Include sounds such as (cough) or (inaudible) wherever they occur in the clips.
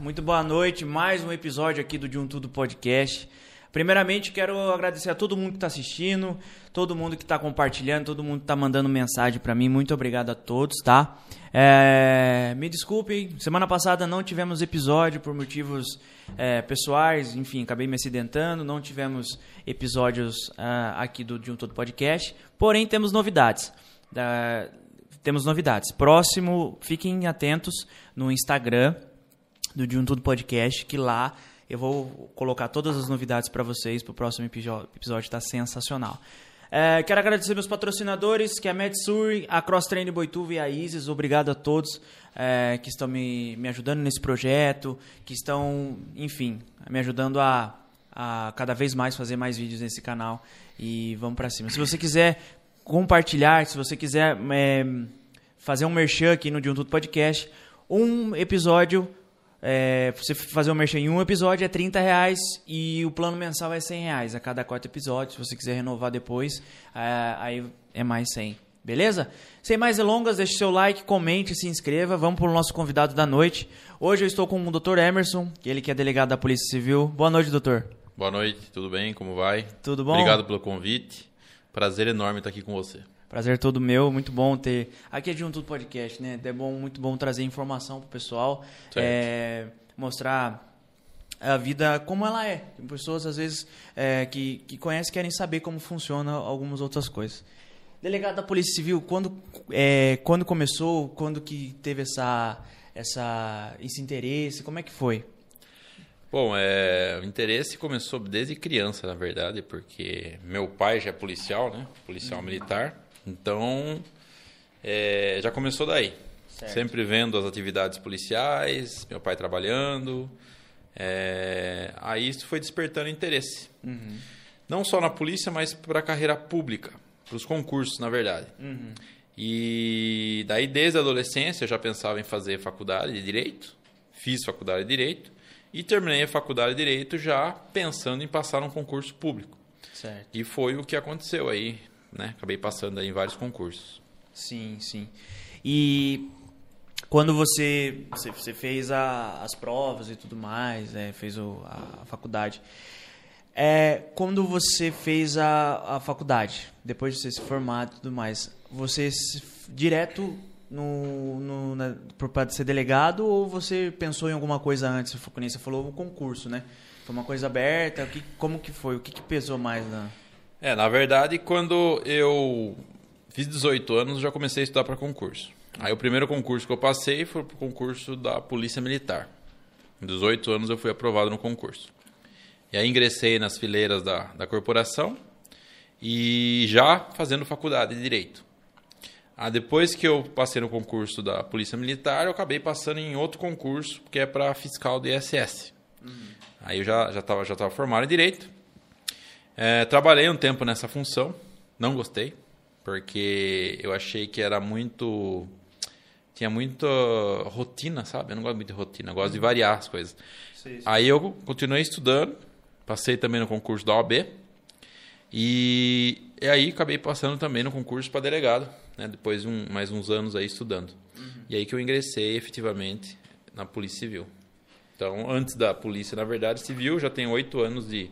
muito boa noite. Mais um episódio aqui do De Um Tudo Podcast. Primeiramente, quero agradecer a todo mundo que está assistindo, todo mundo que está compartilhando, todo mundo que está mandando mensagem para mim. Muito obrigado a todos, tá? É, me desculpem, semana passada não tivemos episódio por motivos é, pessoais, enfim, acabei me acidentando, não tivemos episódios uh, aqui do De Um Todo Podcast, porém temos novidades. Da, temos novidades. Próximo, fiquem atentos no Instagram do De Tudo Podcast, que lá eu vou colocar todas as novidades para vocês para o próximo episódio. Está sensacional. É, quero agradecer meus patrocinadores, que é a MedSur, a Cross Train Boituva e a Isis. Obrigado a todos é, que estão me, me ajudando nesse projeto, que estão, enfim, me ajudando a, a cada vez mais fazer mais vídeos nesse canal. E vamos para cima. Se você quiser compartilhar, se você quiser é, fazer um merchan aqui no De Podcast, um episódio, é, você fazer um merchan em um episódio é 30 reais e o plano mensal é 100 reais a cada quatro episódios. Se você quiser renovar depois, é, aí é mais 100. Beleza? Sem mais delongas, deixe seu like, comente, se inscreva. Vamos para o nosso convidado da noite. Hoje eu estou com o Dr. Emerson, ele que é delegado da Polícia Civil. Boa noite, doutor. Boa noite, tudo bem? Como vai? Tudo bom? Obrigado pelo convite. Prazer enorme estar aqui com você. Prazer todo meu, muito bom ter. Aqui é de um tudo podcast, né? É bom, muito bom trazer informação pro pessoal, é, mostrar a vida como ela é. Tem pessoas às vezes é, que, que conhecem querem saber como funciona algumas outras coisas. Delegado da Polícia Civil, quando, é, quando começou, quando que teve essa, essa, esse interesse, como é que foi? Bom, é, o interesse começou desde criança, na verdade, porque meu pai já é policial, né? Policial militar. Então, é, já começou daí. Certo. Sempre vendo as atividades policiais, meu pai trabalhando. É, aí isso foi despertando interesse. Uhum. Não só na polícia, mas para a carreira pública, para os concursos, na verdade. Uhum. E daí, desde a adolescência, eu já pensava em fazer faculdade de Direito. Fiz faculdade de Direito. E terminei a faculdade de Direito já pensando em passar num concurso público. Certo. E foi o que aconteceu aí, né? Acabei passando em vários concursos. Sim, sim. E quando você, você, fez a, as provas e tudo mais, é, fez o, a, faculdade, é, quando você fez a, a faculdade, depois de você se formar e tudo mais, você direto no, no, na, para ser delegado ou você pensou em alguma coisa antes? Você falou o concurso, né? Foi uma coisa aberta? Que, como que foi? O que, que pesou mais na... É, na verdade, quando eu fiz 18 anos, já comecei a estudar para concurso. Aí o primeiro concurso que eu passei foi para o concurso da Polícia Militar. Com 18 anos eu fui aprovado no concurso. E aí ingressei nas fileiras da, da corporação e já fazendo faculdade de Direito. Ah, depois que eu passei no concurso da Polícia Militar, eu acabei passando em outro concurso, que é para fiscal do ISS. Uhum. Aí eu já estava já já formado em Direito. É, trabalhei um tempo nessa função, não gostei, porque eu achei que era muito... Tinha muita rotina, sabe? Eu não gosto muito de rotina, eu gosto de variar as coisas. Sim, sim. Aí eu continuei estudando, passei também no concurso da OAB, e, e aí acabei passando também no concurso para delegado né? depois de um, mais uns anos aí estudando. Uhum. E aí que eu ingressei efetivamente na Polícia Civil. Então, antes da Polícia, na verdade, Civil, já tenho oito anos de,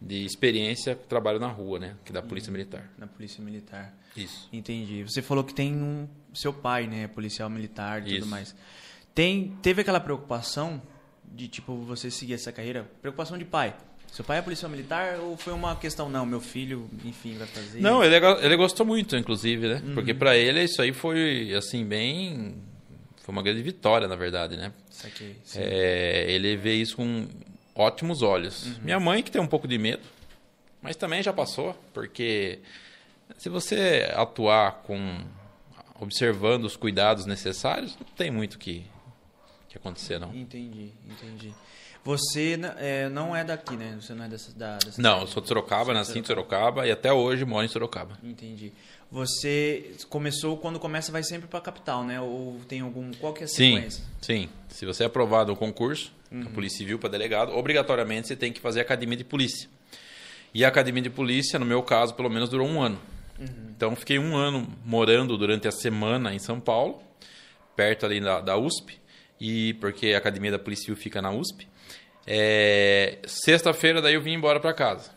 de experiência, trabalho na rua, né? Que é da Polícia uhum. Militar. Na Polícia Militar. Isso. Entendi. Você falou que tem um, seu pai, né? Policial militar e tudo mais. Tem, teve aquela preocupação de, tipo, você seguir essa carreira? Preocupação de pai. Seu pai é policial militar ou foi uma questão, não, meu filho, enfim, vai fazer? Não, ele, ele gostou muito, inclusive, né? Uhum. Porque para ele isso aí foi, assim, bem... Foi uma grande vitória, na verdade, né? Saquei, é, ele vê isso com ótimos olhos. Uhum. Minha mãe que tem um pouco de medo, mas também já passou, porque se você atuar com observando os cuidados necessários, não tem muito que que acontecer, não. Entendi, entendi. Você é, não é daqui, né? Você não é dessa, da, dessa Não, eu sou de Sorocaba, nasci em Sorocaba e até hoje moro em Sorocaba. Entendi. Você começou, quando começa, vai sempre para a capital, né? Ou tem algum... Qual que é a sequência? Sim, sim. Se você é aprovado no concurso, uhum. Polícia Civil para delegado, obrigatoriamente você tem que fazer academia de polícia. E a academia de polícia, no meu caso, pelo menos durou um ano. Uhum. Então, fiquei um ano morando durante a semana em São Paulo, perto ali da, da USP. e porque a academia da Polícia Civil fica na USP. É, Sexta-feira, daí eu vim embora para casa.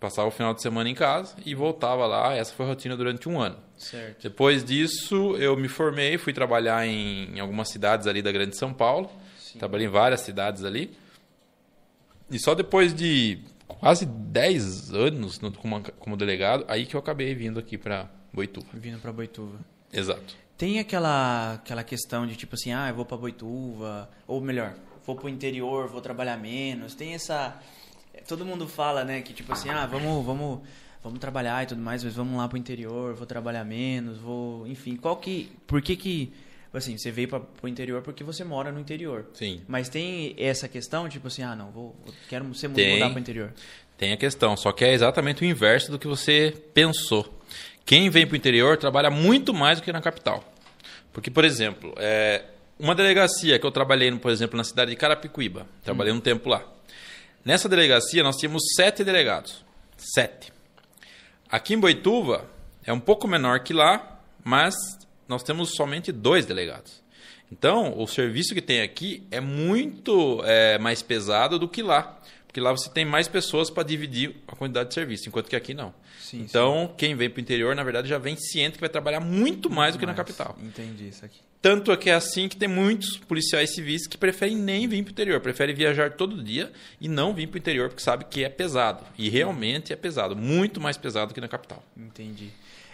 Passava o final de semana em casa e voltava lá. Essa foi a rotina durante um ano. Certo. Depois disso, eu me formei, fui trabalhar em, em algumas cidades ali da Grande São Paulo. Sim. Trabalhei em várias cidades ali. E só depois de quase 10 anos no, como, como delegado, aí que eu acabei vindo aqui para Boituva. Vindo para Boituva. Exato. Tem aquela, aquela questão de tipo assim, ah, eu vou para Boituva, ou melhor, vou pro interior, vou trabalhar menos. Tem essa todo mundo fala, né, que tipo assim, ah, vamos, vamos, vamos trabalhar e tudo mais, mas vamos lá pro interior, vou trabalhar menos, vou, enfim, qual que, por que que assim, você veio para pro interior porque você mora no interior. Sim. Mas tem essa questão, tipo assim, ah, não, vou, quero ser Tem. mudar pro interior. Tem a questão, só que é exatamente o inverso do que você pensou. Quem vem para o interior trabalha muito mais do que na capital. Porque, por exemplo, é, uma delegacia que eu trabalhei, por exemplo, na cidade de Carapicuíba, trabalhei um tempo lá. Nessa delegacia nós tínhamos sete delegados. Sete. Aqui em Boituva é um pouco menor que lá, mas nós temos somente dois delegados. Então, o serviço que tem aqui é muito é, mais pesado do que lá. Porque lá você tem mais pessoas para dividir a quantidade de serviço, enquanto que aqui não. Sim, então, quem vem para o interior, na verdade, já vem ciente que vai trabalhar muito mais do que na Mas, capital. Entendi isso aqui. Tanto é que é assim que tem muitos policiais civis que preferem nem vir para o interior, preferem viajar todo dia e não vir para o interior porque sabe que é pesado. E realmente é pesado, muito mais pesado que na capital. Entendi.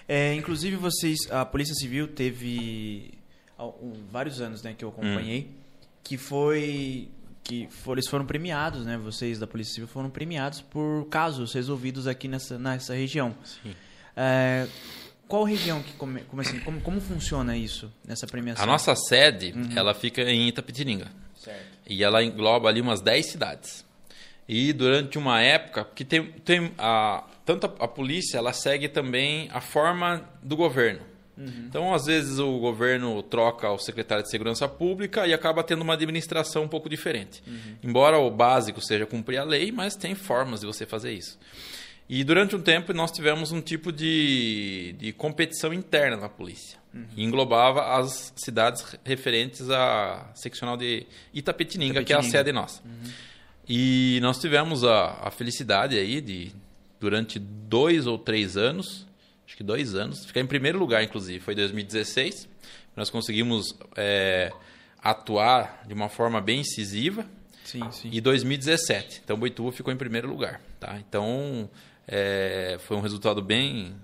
É, inclusive vocês, a Polícia Civil teve vários anos, né, que eu acompanhei, que foi que for, eles foram premiados, né? Vocês da Polícia Civil foram premiados por casos resolvidos aqui nessa, nessa região. Sim. É, qual região que come, como assim, como, como funciona isso nessa premiação? A nossa sede, ela fica em Itapetininga. certo. E ela engloba ali umas 10 cidades. E durante uma época, porque tem, tem a, tanto a, a polícia, ela segue também a forma do governo. Então, às vezes, o governo troca o secretário de Segurança Pública e acaba tendo uma administração um pouco diferente. Embora o básico seja cumprir a lei, mas tem formas de você fazer isso. E durante um tempo nós tivemos um tipo de, de competição interna na polícia. E englobava as cidades referentes à seccional de Itapetininga, que é a Itapetininga. sede nossa. E nós tivemos a, a felicidade aí de, durante dois ou três anos, acho que dois anos, ficar em primeiro lugar, inclusive. Foi 2016. Nós conseguimos é, atuar de uma forma bem incisiva Sim, sim. e 2017. Então, Boituva ficou em primeiro lugar. Tá? Então, é, foi um resultado bem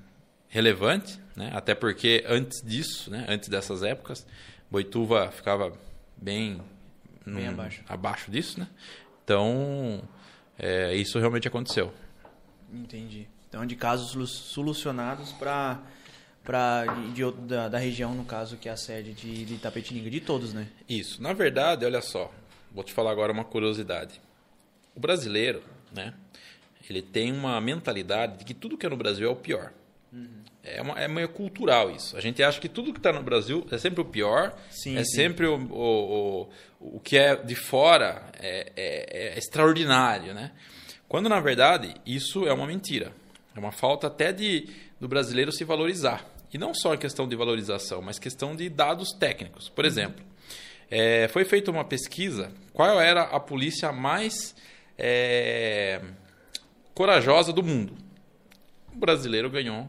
relevante, né? até porque antes disso, né? antes dessas épocas, Boituva ficava bem, Bem num- abaixo. abaixo disso. Né? Então, é, isso realmente aconteceu. Entendi. Então, de casos solu- solucionados para para da, da região, no caso, que é a sede de, de Itapetininga, de todos, né? Isso. Na verdade, olha só, vou te falar agora uma curiosidade. O brasileiro, né? Ele tem uma mentalidade de que tudo que é no Brasil é o pior. É, uma, é meio cultural isso. A gente acha que tudo que está no Brasil é sempre o pior, Sim, é sim. sempre o, o, o, o que é de fora é, é- é extraordinário, né? Quando na verdade isso é uma mentira. É uma falta até de do brasileiro se valorizar. E não só questão de valorização, mas questão de dados técnicos. Por exemplo, é, foi feita uma pesquisa qual era a polícia mais é, corajosa do mundo. O brasileiro ganhou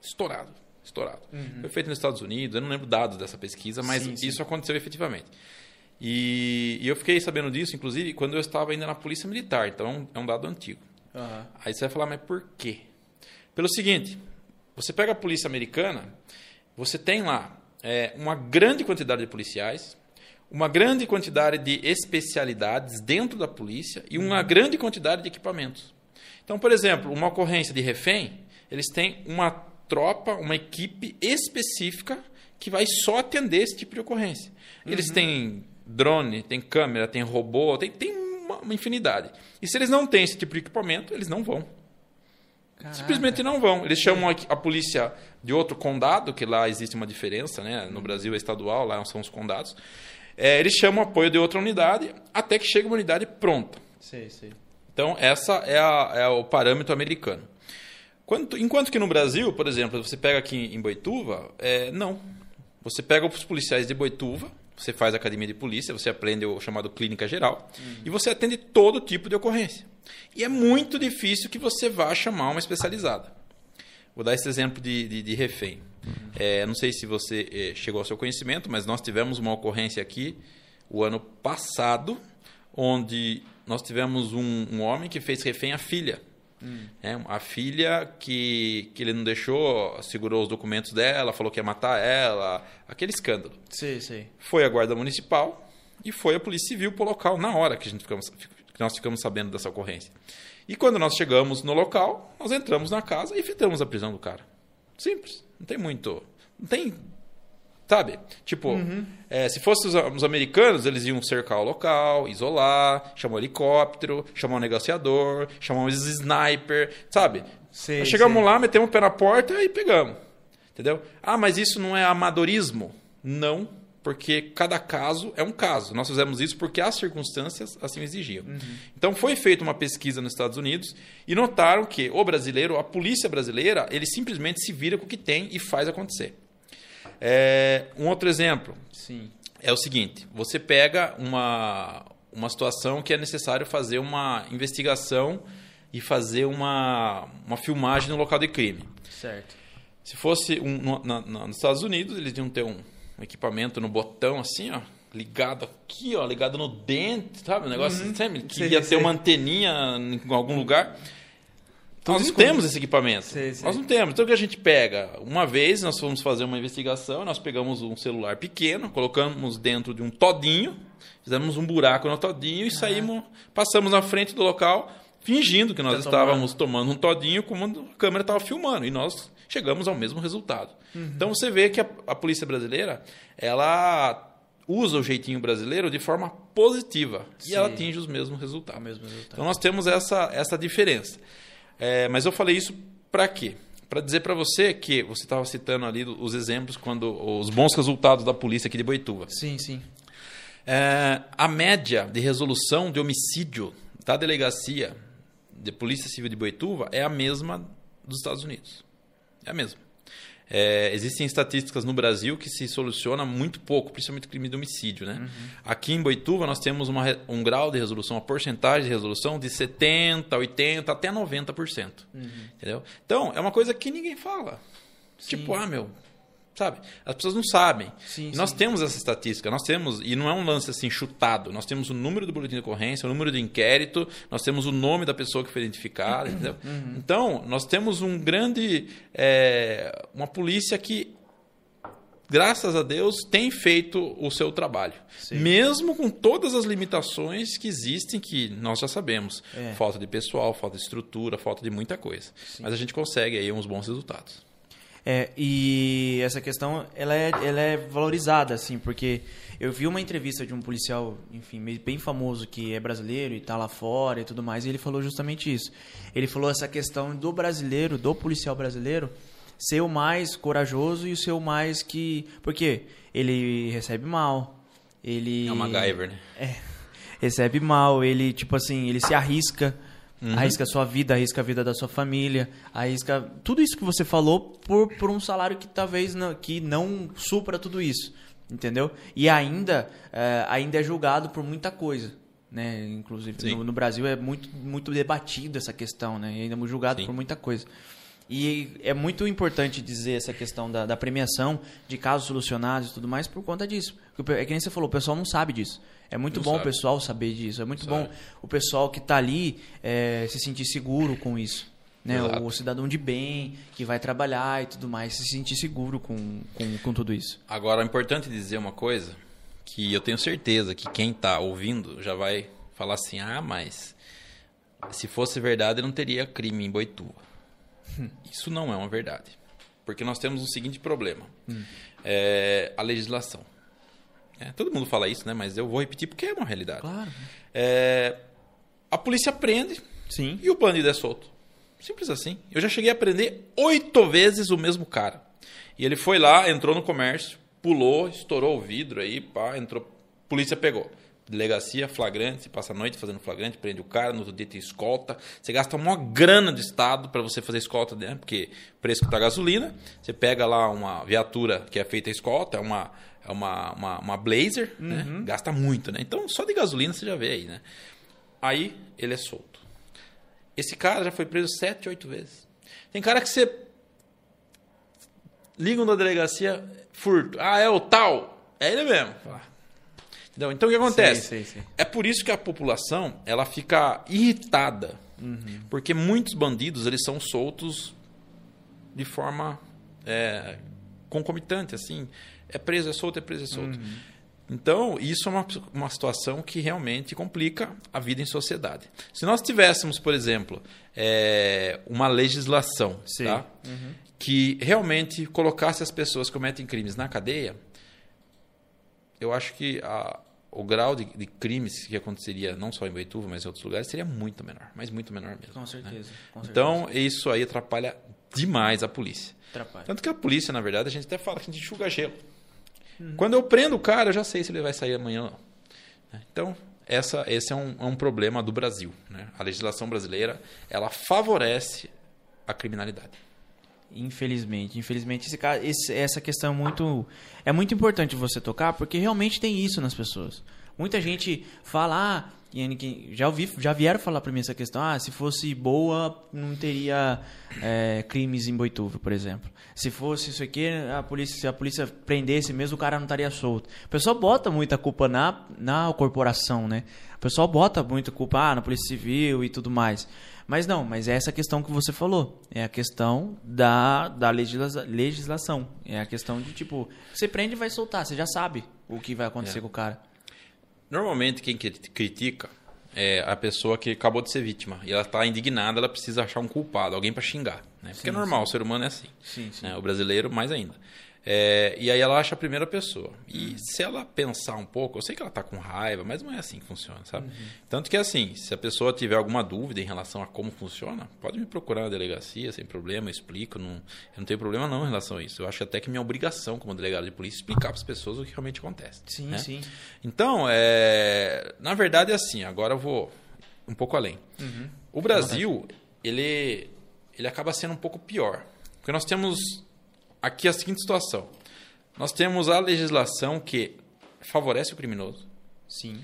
estourado. Estourado. Foi feito nos Estados Unidos, eu não lembro dados dessa pesquisa, mas Sim, sim. isso aconteceu efetivamente. E, e eu fiquei sabendo disso, inclusive, quando eu estava ainda na Polícia Militar, então é um dado antigo. Aham. Aí você vai falar, mas por quê? Pelo seguinte, você pega a polícia americana, você tem lá é, uma grande quantidade de policiais, uma grande quantidade de especialidades dentro da polícia e uma grande quantidade de equipamentos. Então, por exemplo, uma ocorrência de refém, eles têm uma tropa, uma equipe específica que vai só atender esse tipo de ocorrência. Eles têm drone, tem câmera, tem robô, tem, tem uma, uma infinidade. E se eles não têm esse tipo de equipamento, eles não vão. Caraca. Simplesmente não vão. Eles chamam a, a polícia de outro condado, que lá existe uma diferença, né? No Brasil é estadual, lá são os condados. É, eles chamam o apoio de outra unidade até que chega uma unidade pronta. Sei, sei. Então, essa é, a- é o parâmetro americano. Quanto- enquanto que no Brasil, por exemplo, você pega aqui em Boituva, é, não. Você pega os policiais de Boituva, Você faz academia de polícia, você aprende o chamado clínica geral e você atende todo tipo de ocorrência. E é muito difícil que você vá chamar uma especializada. Vou dar esse exemplo de, de, de refém. É, não sei se você é, chegou ao seu conhecimento, mas nós tivemos uma ocorrência aqui o ano passado, onde nós tivemos um, um homem que fez refém a filha. Hum. É, a filha que, que ele não deixou, segurou os documentos dela, falou que ia matar ela, aquele escândalo. Sim, sim. Foi a guarda municipal e foi a polícia civil para o local na hora que, a gente ficamos, que nós ficamos sabendo dessa ocorrência. E quando nós chegamos no local, nós entramos na casa e efetuamos a prisão do cara. Simples. Não tem muito. Não tem. Sabe? Tipo, uhum. é, se fossem os, os, americanos, eles iam cercar o local, isolar, chamar um helicóptero, chamar um negociador, chamar um sniper, sabe? Sim, chegamos lá, metemos o pé na porta e pegamos. Entendeu? Ah, mas isso não é amadorismo? Não porque cada caso é um caso. Nós fizemos isso porque as circunstâncias assim exigiam. Uhum. Então foi feita uma pesquisa nos Estados Unidos e notaram que o brasileiro, a polícia brasileira, ele simplesmente se vira com o que tem e faz acontecer. É, um outro exemplo Sim. é o seguinte: você pega uma, uma situação que é necessário fazer uma investigação e fazer uma, uma filmagem no local de crime. Certo. Se fosse um, no, na, na, nos Estados Unidos, eles iam ter um um equipamento no botão assim, ó, ligado aqui, ó, ligado no dente, sabe? Um negócio uhum. sempre que sei, ia ter uma anteninha em algum lugar. Nós não temos esse equipamento. Sei, nós não temos. Então o que a gente pega? Uma vez nós fomos fazer uma investigação, nós pegamos um celular pequeno, colocamos dentro de um todinho, fizemos um buraco no todinho e ah. saímos, passamos na frente do local, fingindo que nós tá estávamos tomando. tomando um todinho como a câmera estava filmando. E nós chegamos ao mesmo resultado. Uhum. Então você vê que a, a polícia brasileira, ela usa o jeitinho brasileiro de forma positiva Sim. e ela atinge os mesmos resultados. Mesmo resultado. Então nós temos essa, essa diferença. É, mas eu falei isso para quê? Para dizer para você que você estava citando ali os exemplos quando os bons resultados da polícia aqui de Boituva. Sim, sim. É, a média de resolução de homicídio da delegacia de Polícia Civil de Boituva é a mesma dos Estados Unidos. É a mesma. É, existem estatísticas no Brasil que se soluciona muito pouco, principalmente crime de homicídio. Né? Uhum. Aqui em Boituva nós temos uma, um grau de resolução, uma porcentagem de resolução de 70%, 80%, até 90%. Uhum. Entendeu? Então, é uma coisa que ninguém fala. Sim. Tipo, ah, meu, sabe? As pessoas não sabem. Sim, nós sim. temos essa estatística, nós temos, e não é um lance assim chutado, nós temos o número do boletim de ocorrência, o número do inquérito, nós temos o nome da pessoa que foi identificada, entendeu? Uhum. Então, nós temos um grande, é, uma polícia que graças a Deus, tem feito o seu trabalho. Sim. Mesmo com todas as limitações que existem, que nós já sabemos. É. Falta de pessoal, falta de estrutura, falta de muita coisa. Mas a gente consegue aí uns bons resultados. É, e essa questão ela é, ela é valorizada, assim, porque eu vi uma entrevista de um policial, enfim, bem famoso que é brasileiro e está lá fora e tudo mais, e ele falou justamente isso. Ele falou essa questão do brasileiro, do policial brasileiro, ser o mais corajoso e o ser o mais que. Porque ele recebe mal, ele. É uma MacGyver, né? É. (laughs) Recebe mal, ele, tipo assim, ele se arrisca Uhum. Arrisca a sua vida, arrisca a vida da sua família, arrisca tudo isso que você falou por, por um salário que talvez não, que não supra tudo isso, entendeu? E ainda, é, ainda é julgado por muita coisa. Né? Inclusive no, no, Brasil é muito, muito debatido essa questão, né? E ainda é julgado Sim. por muita coisa. E é muito importante dizer essa questão da, da, premiação de casos solucionados e tudo mais por conta disso. É que nem você falou, o pessoal não sabe disso. É muito não bom sabe. o pessoal saber disso. É muito sabe. bom o pessoal que está ali é, se sentir seguro com isso. Né? O, o cidadão de bem, que vai trabalhar e tudo mais, se sentir seguro com, com, com tudo isso. Agora, é importante dizer uma coisa, que eu tenho certeza que quem está ouvindo já vai falar assim, ah, mas se fosse verdade não teria crime em Boituva. Isso não é uma verdade. Porque nós temos o seguinte problema. Hum. É, a legislação. É, todo mundo fala isso, né? Mas eu vou repetir porque é uma realidade. Claro. É, a polícia prende Sim. e o bandido é solto. Simples assim. Eu já cheguei a prender oito vezes o mesmo cara. E ele foi lá, entrou no comércio, pulou, estourou o vidro aí, pá, entrou. Polícia pegou. Delegacia, flagrante, você passa a noite fazendo flagrante, prende o cara, no outro dia tem escolta. Você gasta uma grana de Estado para você fazer escolta, né? porque preço que tá a gasolina, você pega lá uma viatura que é feita a escolta, é uma, é uma, uma, uma Blazer, né? Uhum. gasta muito, né? Então, só de gasolina você já vê aí, né? Aí, ele é solto. Esse cara já foi preso sete, oito vezes. Tem cara que você ligam da delegacia, furto. Ah, é o tal. É ele mesmo. Entendeu? Então o que acontece? Sei, sei, sei. É por isso que a população ela fica irritada. Uhum. Porque muitos bandidos eles são soltos de forma é, concomitante, assim. É preso, é solto, é preso, é solto. Uhum. Então, isso é uma, uma situação que realmente complica a vida em sociedade. Se nós tivéssemos, por exemplo, é, uma legislação tá? que realmente colocasse as pessoas que cometem crimes na cadeia, eu acho que a- o grau de, de crimes que aconteceria não só em Boituva, mas em outros lugares, seria muito menor, mas muito menor mesmo. Com certeza. com certeza. Então, isso aí atrapalha demais a polícia. Atrapalha. Tanto que a polícia, na verdade, a gente até fala que a gente enxuga gelo. Uhum. Quando eu prendo o cara, eu já sei se ele vai sair amanhã ou não. Então, essa, esse é um, é um problema do Brasil. Né? A legislação brasileira, ela favorece a criminalidade. Infelizmente, infelizmente esse, esse- essa questão é muito é muito importante você tocar porque realmente tem isso nas pessoas. Muita gente fala, ah, já ouvi, já vieram falar pra mim essa questão, ah, se fosse boa não teria é, crimes em Boituva, por exemplo. Se fosse isso aqui, a polícia, se a polícia prendesse mesmo, o cara não estaria solto. O pessoal bota muita culpa na na corporação, né? O pessoal bota muita culpa ah, na polícia civil e tudo mais. Mas não, mas é essa questão que você falou. É a questão da, da legisla- legislação. É a questão de, tipo, você prende e vai soltar. Você já sabe o que vai acontecer É. com o cara. Normalmente, quem cri- critica é a pessoa que acabou de ser vítima. E ela está indignada, ela precisa achar um culpado, alguém para xingar. Né? Porque é Sim, normal, o ser humano é assim. Sim, sim. né? O brasileiro, mais ainda. É, e aí ela acha a primeira pessoa. E se ela pensar um pouco, eu sei que ela está com raiva, mas não é assim que funciona, sabe? Tanto que assim, se a pessoa tiver alguma dúvida em relação a como funciona, pode me procurar na delegacia, sem problema, eu explico. Não, eu não tenho problema não em relação a isso. Eu acho até que é minha obrigação como delegado de polícia explicar para as pessoas o que realmente acontece. Sim, né? sim. Então, é, na verdade é assim, agora eu vou um pouco além. Uhum. O Brasil, ele, ele acaba sendo um pouco pior. Porque nós temos aqui a seguinte situação. Nós temos a legislação que favorece o criminoso. Sim.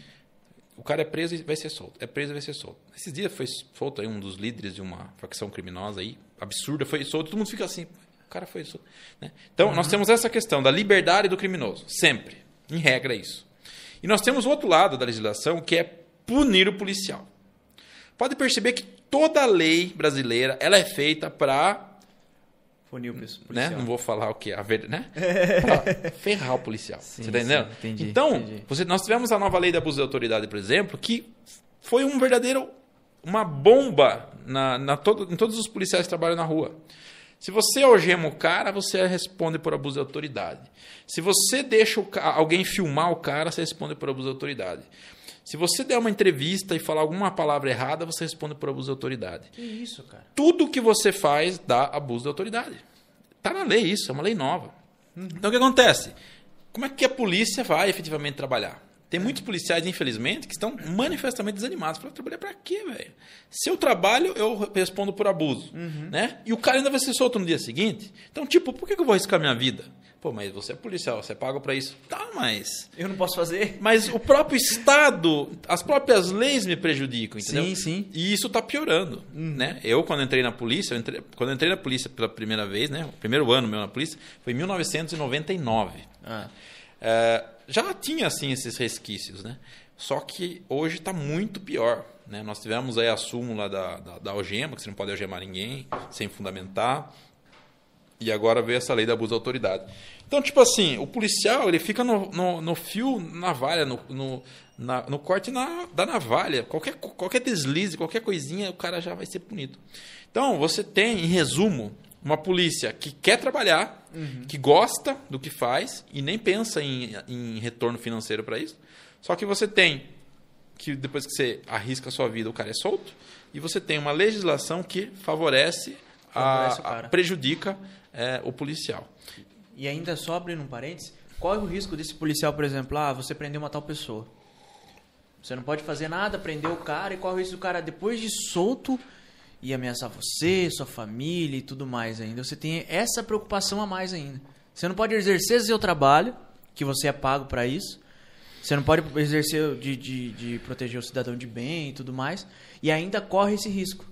O cara é preso e vai ser solto. É preso e vai ser solto. Esses dias foi solto aí um dos líderes de uma facção criminosa aí, absurda, foi solto. Todo mundo fica assim, o cara foi solto. né? Então, nós temos essa questão da liberdade do criminoso. Sempre. Em regra, é isso. E nós temos o outro lado da legislação, que é punir o policial. Pode perceber que toda lei brasileira ela é feita para Funil policial. né? Não vou falar o que a verdade, né? (laughs) Pra ferrar o policial. Sim, você tá entendendo? sim, entendi, então, entendi. Você, nós tivemos a nova lei de abuso de autoridade, por exemplo, que foi um verdadeiro uma bomba na, na todo, em todos os policiais que trabalham na rua. Se você algema o cara, você responde por abuso de autoridade. Se você deixa ca- alguém filmar o cara, você responde por abuso de autoridade. Se você der uma entrevista e falar alguma palavra errada, você responde por abuso de autoridade Que isso, cara? tudo que você faz dá abuso de autoridade. Está na lei isso, é uma lei nova. Então o que acontece? Como é que a polícia vai efetivamente trabalhar? Tem muitos policiais, infelizmente, que estão manifestamente desanimados. Falam, trabalhar pra quê, velho? Se eu trabalho, eu respondo por abuso. Né? E o cara ainda vai ser solto no dia seguinte. Então, tipo, por que que eu vou arriscar minha vida? Pô, mas você é policial, você paga pra isso. Tá, mas Eu não posso fazer? mas o próprio Estado, as próprias leis me prejudicam, entendeu? Sim, sim. E isso está piorando, né? Eu, quando entrei na polícia, entrei- quando entrei na polícia pela primeira vez, né? O primeiro ano meu na polícia foi em 1999. Ah, É, já tinha, assim, esses resquícios, né? Só que hoje está muito pior, né? Nós tivemos aí a súmula da, da, da algema, que você não pode algemar ninguém sem fundamentar. E agora veio essa lei da abuso da autoridade. Então, tipo assim, o policial ele fica no, no, no fio navalha, no, no, na- no corte na- da navalha. Qualquer, qualquer deslize, qualquer coisinha, o cara já vai ser punido. Então, você tem, em resumo, uma polícia que quer trabalhar, que gosta do que faz e nem pensa em, em retorno financeiro para isso. Só que você tem que depois que você arrisca a sua vida, o cara é solto. E você tem uma legislação que favorece, Favorece a, a- prejudica é, o policial. E ainda só abrindo um parênteses, qual é o risco desse policial, por exemplo, ah, você prendeu uma tal pessoa? Você não pode fazer nada, prender o cara e corre o risco do cara, depois de solto, e ameaçar você, sua família e tudo mais ainda. Você tem essa preocupação a mais ainda. Você não pode exercer seu trabalho, que você é pago para isso. Você não pode exercer de, de, de, proteger o cidadão de bem e tudo mais. E ainda corre esse risco.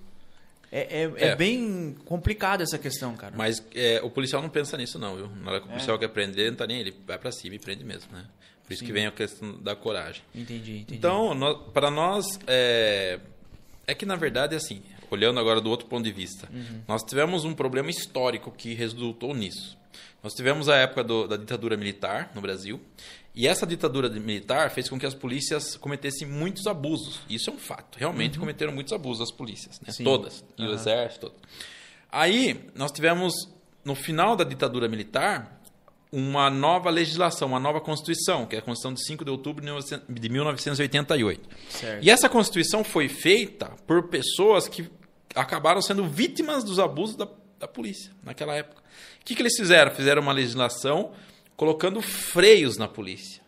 É, é, é. é bem complicado essa questão, cara. Mas é, o policial não pensa nisso, não, viu? Na hora que o é. policial quer prender, ele não tá nem ele vai para cima e prende mesmo, né? Por isso Sim. que vem a questão da coragem. Entendi, entendi. Então, para nós, é, é que na verdade, assim, olhando agora do outro ponto de vista, uhum. nós tivemos um problema histórico que resultou nisso. Nós tivemos a época do, da ditadura militar no Brasil, e essa ditadura militar fez com que as polícias cometessem muitos abusos. Isso é um fato. Realmente uhum. cometeram muitos abusos as polícias, né? todas, e uhum. o exército. Todo. Aí nós tivemos no final da ditadura militar uma nova legislação, uma nova Constituição, que é a Constituição de 5 de outubro de 1988. Certo. E essa Constituição foi feita por pessoas que acabaram sendo vítimas dos abusos da, da polícia naquela época. O que, que eles fizeram? Fizeram uma legislação colocando freios na polícia.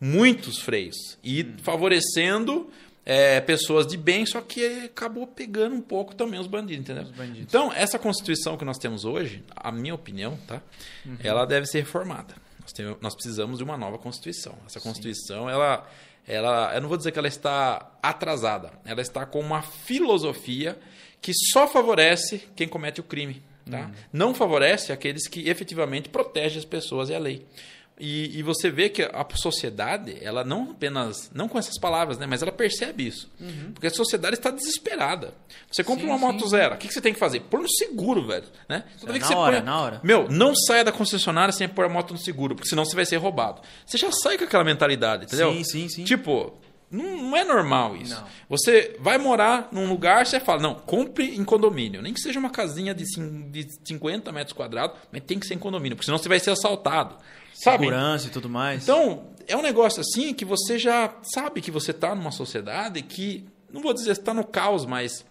Muitos freios. E hum. favorecendo é, pessoas de bem, só que acabou pegando um pouco também os bandidos, entendeu? Os bandidos. Então, essa Constituição que nós temos hoje, a minha opinião, tá? Uhum. Ela deve ser reformada. Nós, temos, nós precisamos de uma nova Constituição. Essa Constituição, Sim. ela, ela, eu não vou dizer que ela está atrasada, ela está com uma filosofia que só favorece quem comete o crime. Tá? Uhum. Não favorece aqueles que efetivamente protegem as pessoas e a lei. E, e, você vê que a sociedade, ela não apenas, não com essas palavras, né, mas ela percebe isso. Uhum. Porque a sociedade está desesperada. Você compra sim, uma moto sim. zero, o que, que você tem que fazer? Pôr no seguro, velho. Né? Toda é, na hora, põe... na hora. Meu, não saia da concessionária sem pôr a moto no seguro, porque senão você vai ser roubado. Você já sai com aquela mentalidade, entendeu? Sim, sim, sim. Tipo, não, não, é normal isso. Não. Você vai morar num lugar, você fala, não, compre em condomínio. Nem que seja uma casinha de, de 50 metros quadrados, mas tem que ser em condomínio, porque senão você vai ser assaltado. Sabe? Segurança e tudo mais. Então, é um negócio assim que você já sabe que você está numa sociedade que, não vou dizer está no caos, mas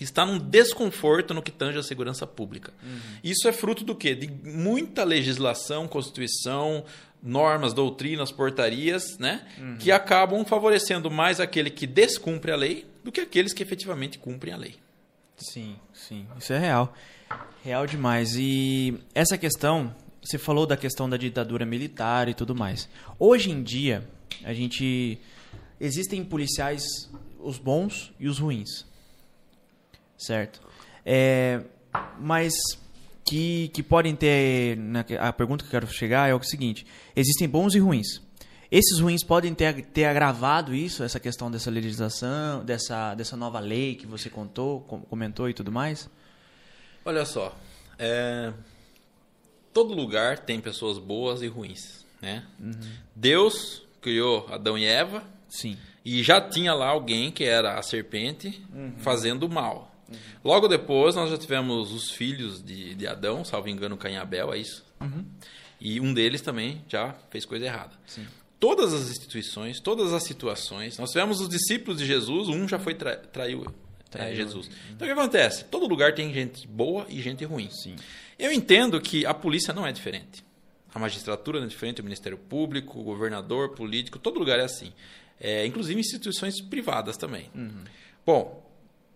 está num desconforto no que tange a segurança pública. Uhum. Isso é fruto do quê? De muita legislação, constituição, normas, doutrinas, portarias, né? Uhum. Que acabam favorecendo mais aquele que descumpre a lei do que aqueles que efetivamente cumprem a lei. Sim, sim. Isso é real. Real demais. E essa questão, você falou da questão da ditadura militar e tudo mais. Hoje em dia, a gente. Existem policiais, os bons e os ruins. Certo? É, mas que, que podem ter. Né, a pergunta que eu quero chegar é o seguinte: existem bons e ruins. Esses ruins podem ter, ter agravado isso, essa questão dessa legislação, dessa, dessa nova lei que você contou, comentou e tudo mais? Olha só, é... todo lugar tem pessoas boas e ruins, né? Uhum. Deus criou Adão e Eva, sim, e já tinha lá alguém que era a serpente uhum. fazendo mal. Uhum. Logo depois, nós já tivemos os filhos de, de Adão, salvo engano, Caim e Abel, é isso? Uhum. E um deles também já fez coisa errada. Sim. Todas as instituições, todas as situações, nós tivemos os discípulos de Jesus, um já foi tra traiu. É, Jesus. Então o que acontece? Todo lugar tem gente boa e gente ruim. Sim. Eu entendo que a polícia não é diferente. A magistratura não é diferente, o Ministério Público, o governador, político, todo lugar é assim. É, inclusive instituições privadas também. Uhum. Bom,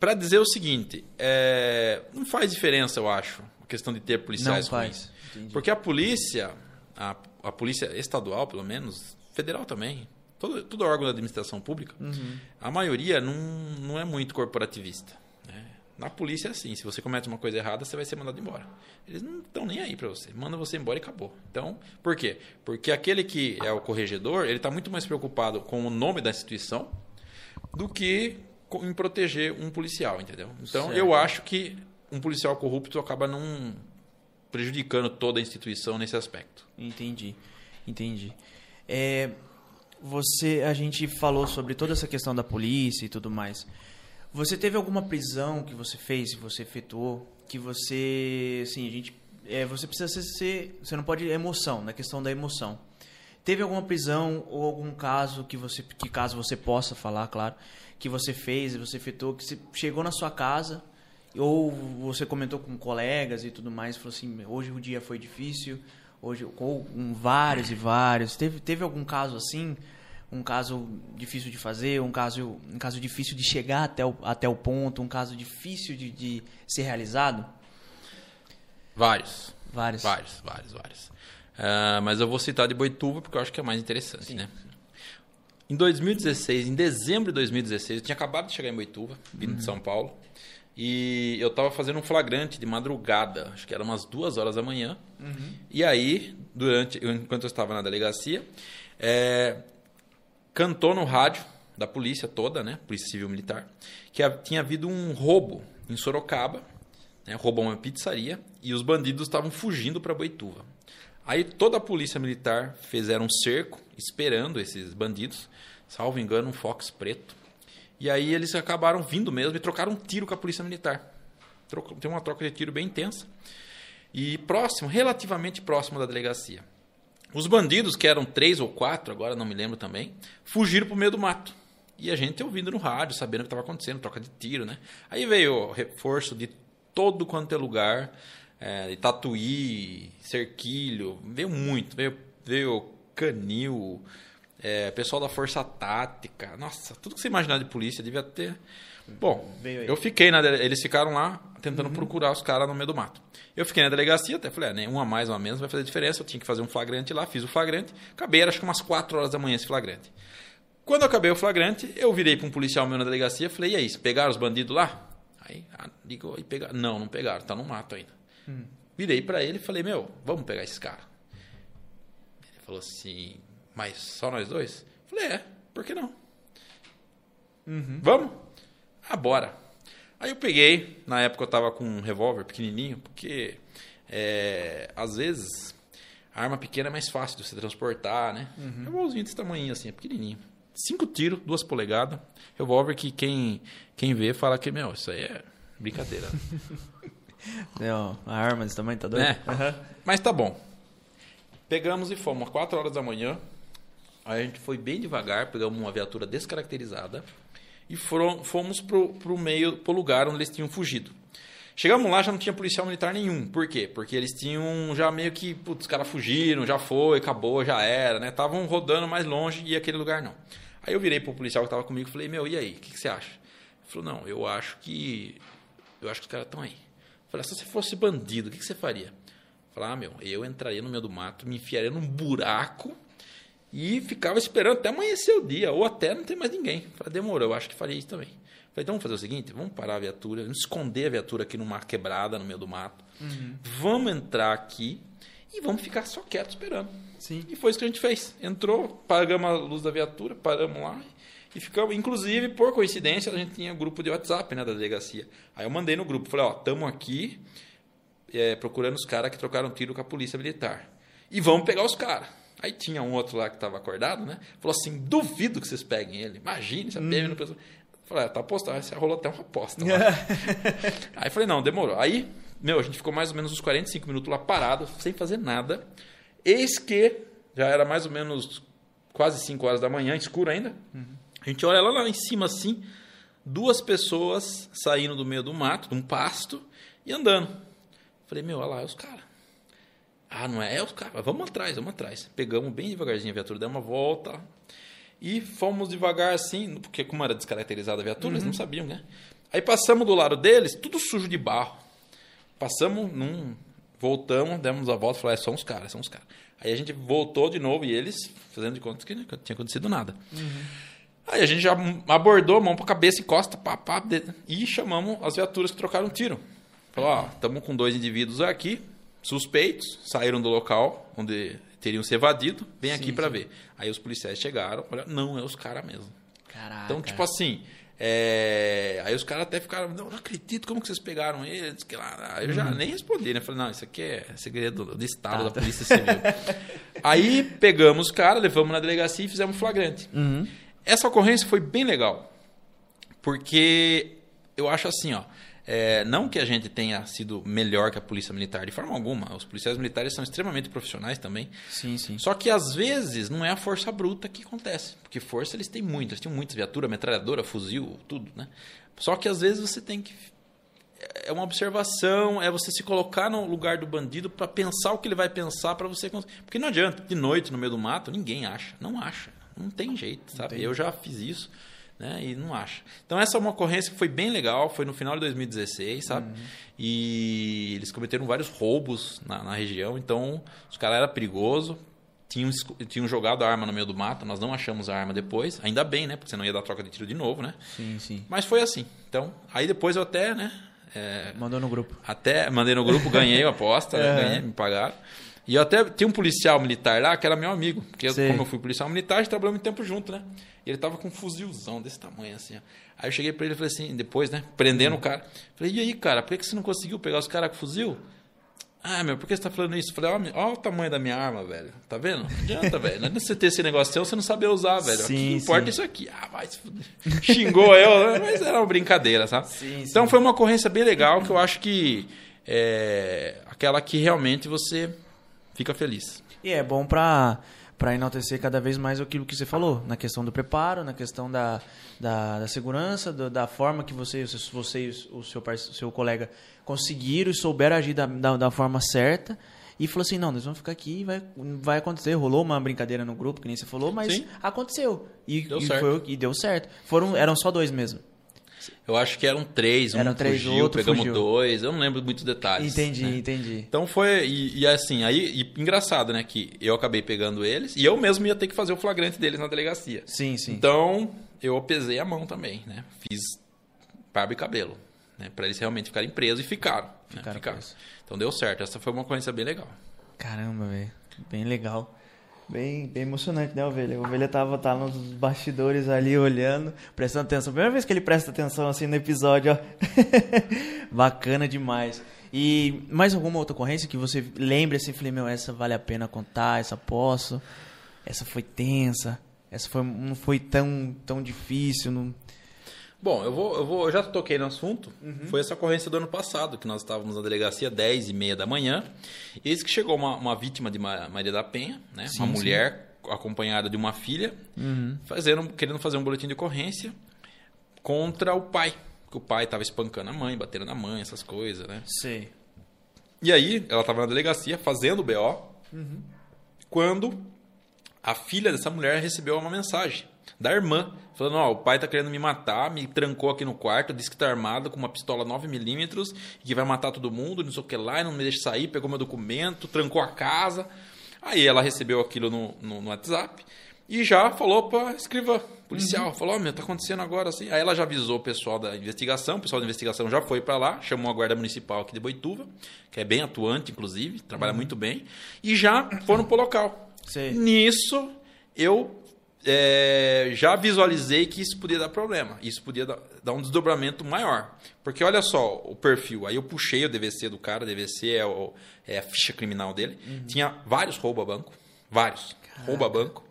para dizer o seguinte, é, não faz diferença, eu acho, a questão de ter policiais não faz. Porque a polícia, a, a polícia estadual, pelo menos, federal também, todo, todo órgão da administração pública, uhum. a maioria não, não é muito corporativista. Né? Na polícia é assim, se você comete uma coisa errada, você vai ser mandado embora. Eles não estão nem aí para você, manda você embora e acabou. Então, por quê? Porque aquele que é o corregedor, ele está muito mais preocupado com o nome da instituição do que em proteger um policial, entendeu? Então, certo. eu acho que um policial corrupto acaba não prejudicando toda a instituição nesse aspecto. Entendi, entendi. É, você, a gente falou sobre toda essa questão da polícia e tudo mais. Você teve alguma prisão que você fez, que você efetuou, que você, assim, a gente, é, você precisa ser, você não pode emoção, na questão da emoção. Teve alguma prisão ou algum caso que você, que caso você possa falar, claro, que você fez, você efetuou, que você chegou na sua casa, ou você comentou com colegas e tudo mais, falou assim, hoje o dia foi difícil, hoje ou com vários e vários. Teve, teve algum caso assim? um caso difícil de fazer, um caso, um caso difícil de chegar até o, até o ponto, um caso difícil de, de ser realizado? Vários. Vários. Vários, vários, vários. Uh, mas eu vou citar de Boituva porque eu acho que é mais interessante, Sim. né? Em 2016, em dezembro de 2016, eu tinha acabado de chegar em Boituva, vindo uhum. de São Paulo. E eu estava fazendo um flagrante de madrugada, acho que era umas duas horas da manhã. Uhum. E aí, durante, enquanto eu estava na delegacia, é, cantou no rádio da polícia toda, né, polícia civil militar, que tinha havido um roubo em Sorocaba, né, roubou uma pizzaria e os bandidos estavam fugindo para Boituva. Aí toda a polícia militar fizeram um cerco esperando esses bandidos, salvo engano um Fox preto. E aí eles acabaram vindo mesmo e trocaram um tiro com a polícia militar. Tem uma troca de tiro bem intensa. E próximo, relativamente próximo da delegacia. Os bandidos, que eram três ou quatro, agora não me lembro também, fugiram para o meio do mato. E a gente ouvindo no rádio, sabendo o que estava acontecendo, troca de tiro, né? Aí veio o reforço de todo quanto é lugar, é, Tatuí, Cerquilho, veio muito, veio, veio Canil, é, pessoal da Força Tática, nossa, tudo que você imaginar de polícia devia ter. Bom, eu fiquei na eles ficaram lá tentando uhum. procurar os caras no meio do mato. Eu fiquei na delegacia, até falei, ah, uma mais, uma menos vai fazer diferença. Eu tinha que fazer um flagrante lá, fiz o flagrante. Acabei, era acho que umas 4 horas da manhã esse flagrante. Quando eu acabei o flagrante, eu virei para um policial meu na delegacia falei, e aí, pegaram os bandidos lá? Aí, ah, digo, e pegaram. Não, não pegaram, tá no mato ainda. Hum. Virei para ele e falei, meu, vamos pegar esses caras. Ele falou assim, mas só nós dois? Falei, é, por que não? Uhum. Vamos? Ah, bora. Aí eu peguei, na época eu tava com um revólver pequenininho, porque é, às vezes a arma pequena é mais fácil de você transportar, né? Uhum. Revólverzinho desse tamanho assim, é pequenininho. Cinco tiros, duas polegadas. Revólver que quem, quem vê fala que, meu, isso aí é brincadeira. (laughs) não, a arma desse tamanho tá doido? É. Uhum. Mas tá bom. Pegamos e fomos às 4 horas da manhã. Aí a gente foi bem devagar, pegamos uma viatura descaracterizada e foram, fomos pro, pro meio, pro lugar onde eles tinham fugido. Chegamos lá, já não tinha policial militar nenhum. Por quê? Porque eles tinham já meio que, putz, os caras fugiram, já foi, acabou, já era, né? Estavam rodando mais longe e aquele lugar não. Aí eu virei pro policial que estava comigo e falei, meu, e aí, o que, que, você acha? Ele falou, não, eu acho que. Eu acho que os caras estão aí. Eu falei, se você fosse bandido, o que, que você faria? Falei, ah, meu, eu entraria no meio do mato, me enfiaria num buraco e ficava esperando até amanhecer o dia, ou até não ter mais ninguém. Falei, demorou, eu acho que faria isso também. Falei, então vamos fazer o seguinte, vamos parar a viatura, vamos esconder a viatura aqui numa quebrada, no meio do mato. Uhum. Vamos entrar aqui e vamos ficar só quieto esperando. Sim. E foi isso que a gente fez. Entrou, pagamos a luz da viatura, paramos lá e ficamos. Inclusive, por coincidência, a gente tinha um grupo de WhatsApp né, da delegacia. Aí eu mandei no grupo, falei, ó, estamos aqui é, procurando os caras que trocaram tiro com a polícia militar. E vamos pegar os caras. Aí tinha um outro lá que estava acordado, né? Falou assim: duvido que vocês peguem ele. Imagine, se a PM não pensou. Falei, ah, tá apostado. Aí rolou até uma aposta. (laughs) aí falei, não, demorou. Aí, meu, a gente ficou mais ou menos uns 45 minutos lá parado, sem fazer nada. Eis que já era mais ou menos quase 5 horas da manhã, escuro ainda. Uhum. A gente olha lá, lá em cima assim, duas pessoas saindo do meio do mato, de um pasto, e andando. Falei, meu, olha lá, é os caras. Ah, não é? É os caras. Vamos atrás, vamos atrás. Pegamos bem devagarzinho a viatura, demos uma volta. E fomos devagar assim, porque como era descaracterizada a viatura, uhum. eles não sabiam, né? Aí passamos do lado deles, tudo sujo de barro. Passamos num. Voltamos, demos a volta e falamos, é, são os caras, são os caras. Aí a gente voltou de novo e eles, fazendo de conta que não tinha acontecido nada. Uhum. Aí a gente já abordou, mão pra cabeça e costa, pá, pá, e chamamos as viaturas que trocaram tiro. Falou, ó, estamos com dois indivíduos aqui, suspeitos, saíram do local onde teriam se evadido, vem sim, aqui para ver. Aí os policiais chegaram, olha, não, é os caras mesmo. Caraca. Então, tipo assim, é... aí os caras até ficaram, não, não, acredito, como que vocês pegaram eles? Que lá, eu já uhum. nem respondi, né? Falei, não, isso aqui é segredo do Estado, tá, da Polícia Civil. (laughs) aí pegamos os caras, levamos na delegacia e fizemos flagrante. Uhum. Essa ocorrência foi bem legal, porque eu acho assim, ó, é, não que a gente tenha sido melhor que a polícia militar, de forma alguma. Os policiais militares são extremamente profissionais também. Sim, sim. Só que às vezes não é a força bruta que acontece. Porque força eles têm muitas. Eles têm muitas viaturas, metralhadora, fuzil, tudo, né? Só que às vezes você tem que. É uma observação, é você se colocar no lugar do bandido para pensar o que ele vai pensar para você. Porque não adianta, de noite no meio do mato, ninguém acha. Não acha. Não tem jeito, sabe? tem. Eu já fiz isso, né? E não acho. Então essa é uma ocorrência que foi bem legal, foi no final de 2016, sabe? Uhum. E eles cometeram vários roubos na, na região, então os caras eram perigosos. Tinham, tinham jogado a arma no meio do mato, nós não achamos a arma depois. Ainda bem, né? Porque você não ia dar troca de tiro de novo, né? Sim, sim. Mas foi assim. Então, aí depois eu até, né? é, Mandou no grupo. até mandei no grupo, ganhei a aposta, né, (laughs) É. ganhei, me pagaram. E eu até tinha um policial militar lá que era meu amigo. Porque eu- como eu fui policial militar, a gente trabalhou muito tempo junto, né? E ele tava com um fuzilzão desse tamanho assim, ó. Aí eu cheguei pra ele e falei assim, depois, né? Prendendo o cara. Falei, e aí, cara, por que que você não conseguiu pegar os caras com fuzil? Ah, meu, por que você tá falando isso? Falei, ó, ó o tamanho da minha arma, velho. Tá vendo? Não adianta, (laughs) velho. Não adianta você ter esse negócio seu, você não saber usar, velho. o Sim, que importa sim. é isso aqui. Ah, vai se fuder. Xingou eu, mas era uma brincadeira, sabe? Sim, então sim. foi uma ocorrência bem legal que eu acho que é aquela que realmente você fica feliz. E é bom pra, pra enaltecer cada vez mais aquilo que você falou, na questão do preparo, na questão da, da, da segurança, do- da forma que você, você e o seu, seu colega conseguiram e souberam agir da, da, da forma certa. E falou assim, não, nós vamos ficar aqui e vai, vai acontecer. Rolou uma brincadeira no grupo, que nem você falou, mas Sim. aconteceu. E Deu e certo. foi- e deu certo. Foram, eram só dois mesmo. Eu acho que eram três, um Eram três, fugiu, outro pegamos fugiu. dois, eu não lembro muitos detalhes. Entendi, né? entendi. Então foi, e, e assim, aí, e engraçado, né, que eu acabei pegando eles e eu mesmo ia ter que fazer o flagrante deles na delegacia. Sim, sim. Então, eu pesei a mão também, né? Fiz barba e cabelo, né? Pra eles realmente ficarem presos e ficaram. né? Ficaram. Então deu certo. Essa foi uma ocorrência bem legal. Caramba, velho. Bem legal. Bem, bem emocionante, né, Ovelha? O Ovelha tava tá nos bastidores ali olhando, prestando atenção. Primeira vez que ele presta atenção assim no episódio, ó. (laughs) Bacana demais. E mais alguma outra ocorrência que você lembre assim, falei, meu, essa vale a pena contar, essa posso. Essa foi tensa. Essa foi, não foi tão, tão difícil. Não... Bom, eu vou, eu vou, eu já toquei no assunto. Uhum. Foi essa ocorrência do ano passado, que nós estávamos na delegacia 10 e meia da manhã. E eis que chegou uma, uma vítima de Ma- Maria da Penha, né? Sim, uma sim. mulher acompanhada de uma filha, fazendo, querendo fazer um boletim de ocorrência contra o pai. Que o pai estava espancando a mãe, batendo na mãe, essas coisas, né? Sei. E aí, ela estava na delegacia fazendo o BO, quando a filha dessa mulher recebeu uma mensagem da irmã, falando: Ó, o pai tá querendo me matar, me trancou aqui no quarto, disse que tá armado com uma pistola 9mm e que vai matar todo mundo, não sei o que lá, e não me deixa sair, pegou meu documento, trancou a casa. Aí ela recebeu aquilo no, no, no WhatsApp e já falou pra escrivã policial, falou, ó, meu, tá acontecendo agora assim. Aí ela já avisou o pessoal da investigação, o pessoal da investigação já foi pra lá, chamou a guarda municipal aqui de Boituva, que é bem atuante, inclusive, trabalha muito bem, e já foram pro local. Sei. Nisso, eu é, já visualizei que isso podia dar problema. Isso podia dar, dar um desdobramento maior. Porque olha só o perfil. Aí eu puxei o DVC do cara. DVC é, o- é a ficha criminal dele. Tinha vários roubo a banco. Vários. Roubo a banco.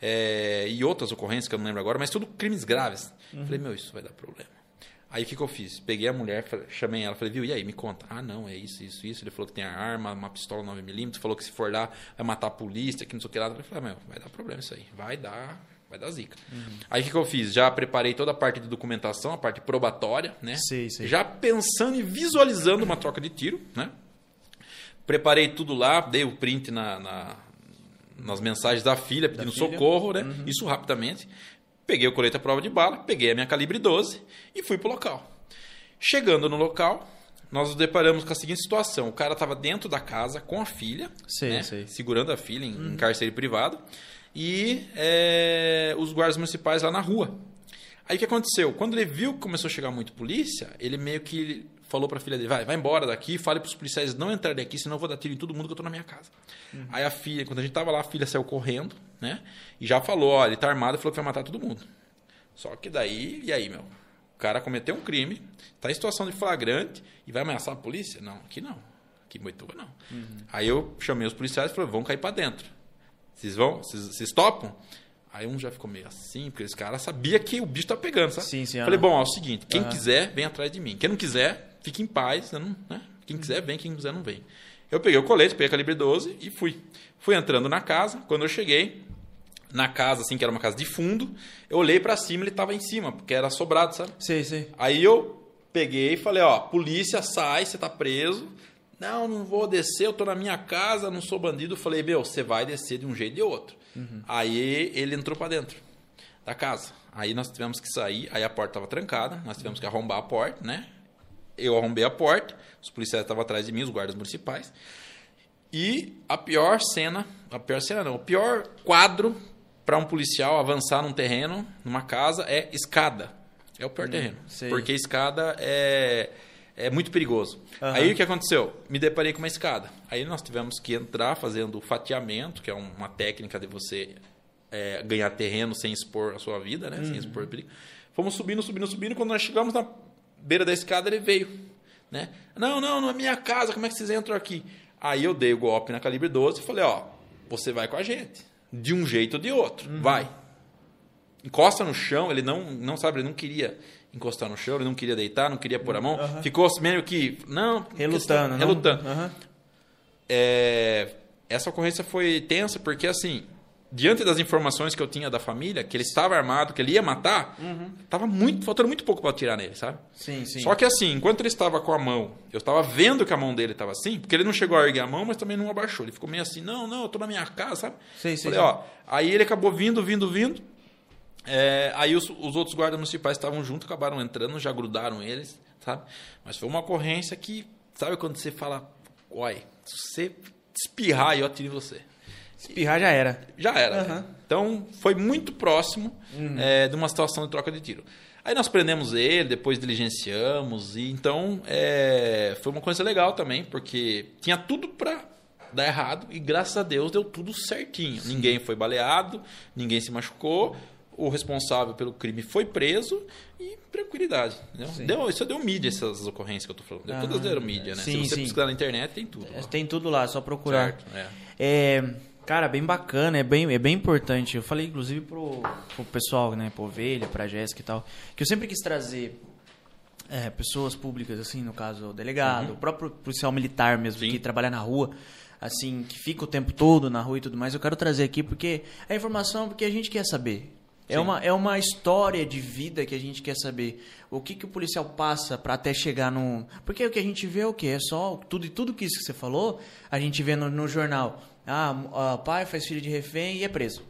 É, e outras ocorrências que eu não lembro agora. Mas tudo crimes graves. Falei, meu, isso vai dar problema. Aí o que, que eu fiz? Peguei a mulher, chamei ela, falei, viu, e aí, me conta. Ah, não, é isso, isso, isso. Ele falou que tem a arma, uma pistola 9mm, falou que se for lá vai matar a polícia, que não sei o que lá. Eu falei, ah, meu, vai dar problema isso aí. Vai dar, vai dar zica. Aí o que, que eu fiz? Já preparei toda a parte de documentação, a parte probatória, né? Sei, sei. Já pensando e visualizando uma troca de tiro, né? Preparei tudo lá, dei o print na, na- nas mensagens da filha pedindo filha? socorro, né? Isso rapidamente. Peguei o colete à prova de bala, peguei a minha calibre 12 e fui pro local. Chegando no local, nós nos deparamos com a seguinte situação: o cara estava dentro da casa com a filha, Sei, né? sei. segurando a filha em, em cárcere privado, e é, os guardas municipais lá na rua. Aí o que aconteceu? Quando ele viu que começou a chegar muito polícia, ele meio que falou pra filha dele: vai, vai embora daqui, fale pros policiais não entrarem aqui, senão eu vou dar tiro em todo mundo que eu tô na minha casa. Aí a filha, quando a gente tava lá, a filha saiu correndo, né? E já falou: ó, ele tá armado e falou que vai matar todo mundo. Só que daí, e aí, meu? O cara cometeu um crime, tá em situação de flagrante e vai ameaçar a polícia? Não, aqui não. Aqui em Boituva não. Aí eu chamei os policiais e falei: vão cair pra dentro. Vocês vão? Vocês, topam? Aí um já ficou meio assim, porque esse cara sabia que o bicho tá pegando, sabe? Sim, sim, Falei, bom, é o seguinte, quem Aham. quiser, vem atrás de mim. Quem não quiser, fique em paz, eu não, né? Quem quiser, vem, quem não quiser, não vem. Eu peguei o colete, peguei a calibre 12 e fui. Fui entrando na casa, quando eu cheguei, na casa, assim, que era uma casa de fundo, eu olhei pra cima, ele tava em cima, porque era sobrado, sabe? Sei, sei. Aí eu peguei e falei, ó, polícia, sai, você tá preso, Não, não vou descer, eu tô na minha casa, não sou bandido. Eu falei, meu, você vai descer de um jeito e de outro. Uhum. Aí ele entrou para dentro da casa. Aí nós tivemos que sair, aí a porta estava trancada, nós tivemos que arrombar a porta, né? Eu arrombei a porta, os policiais estavam atrás de mim, os guardas municipais. E a pior cena, a pior cena não, o pior quadro para um policial avançar num terreno, numa casa, é escada. É o pior hum, terreno. Sei. Porque escada é, é muito perigoso. Uhum. Aí o que aconteceu? Me deparei com uma escada. Aí nós tivemos que entrar fazendo fatiamento, que é uma técnica de você é, ganhar terreno sem expor a sua vida, né? Uhum. Sem expor perigo. Fomos subindo, subindo, subindo. Quando nós chegamos na beira da escada, ele veio. Né? Não, não, não é minha casa, como é que vocês entram aqui? Aí eu dei o golpe na calibre 12 e falei, ó, você vai com a gente. De um jeito ou de outro. Uhum. Vai. Encosta no chão, ele não, não sabe, ele não queria encostar no chão, ele não queria deitar, não queria pôr a mão. Uhum. Ficou meio que. Não. Relutando. Questão, relutando. Uhum. É, essa ocorrência foi tensa porque, assim, diante das informações que eu tinha da família, que ele estava armado, que ele ia matar, uhum. tava muito, faltando muito pouco para atirar nele, sabe? Sim, sim. Só que assim, enquanto ele estava com a mão, eu estava vendo que a mão dele estava assim, porque ele não chegou a erguer a mão, mas também não abaixou. Ele ficou meio assim, não, não, eu tô na minha casa, sabe? Sim, sim. Falei, sim. ó, aí ele acabou vindo, vindo, vindo. É, aí os, os, outros guardas municipais estavam junto, acabaram entrando, já grudaram eles, sabe? Mas foi uma ocorrência que, sabe quando você fala, oi, se você espirrar, eu atiro você. Espirrar já era. Já era. Uhum. Então foi muito próximo uhum. é, de uma situação de troca de tiro. Aí nós prendemos ele, depois diligenciamos, e então é, foi uma coisa legal também, porque tinha tudo para dar errado e graças a Deus deu tudo certinho. Sim. Ninguém foi baleado, ninguém se machucou, o responsável pelo crime foi preso e tranquilidade. Deu, isso deu mídia, essas ocorrências que eu tô falando. Ah, Todas deram mídia, né? Sim, Se você sim. pesquisar na internet, tem tudo. Lá. Tem tudo lá, só procurar. Certo, é. é Cara, bem bacana, é bem, é bem importante. Eu falei, inclusive, pro, pro pessoal, né, pro Ovelha, pra Jéssica e tal, que eu sempre quis trazer é, pessoas públicas, assim, no caso, o delegado, uhum. o próprio policial militar mesmo, Sim. que trabalha na rua, assim, que fica o tempo todo na rua e tudo mais, eu quero trazer aqui porque é informação porque a gente quer saber. É uma, é uma história de vida que a gente quer saber. O que, que o policial passa para até chegar no. Porque o que a gente vê é o quê? É só tudo e tudo que isso que você falou, a gente vê no, no jornal. Ah, o pai faz filho de refém e é preso.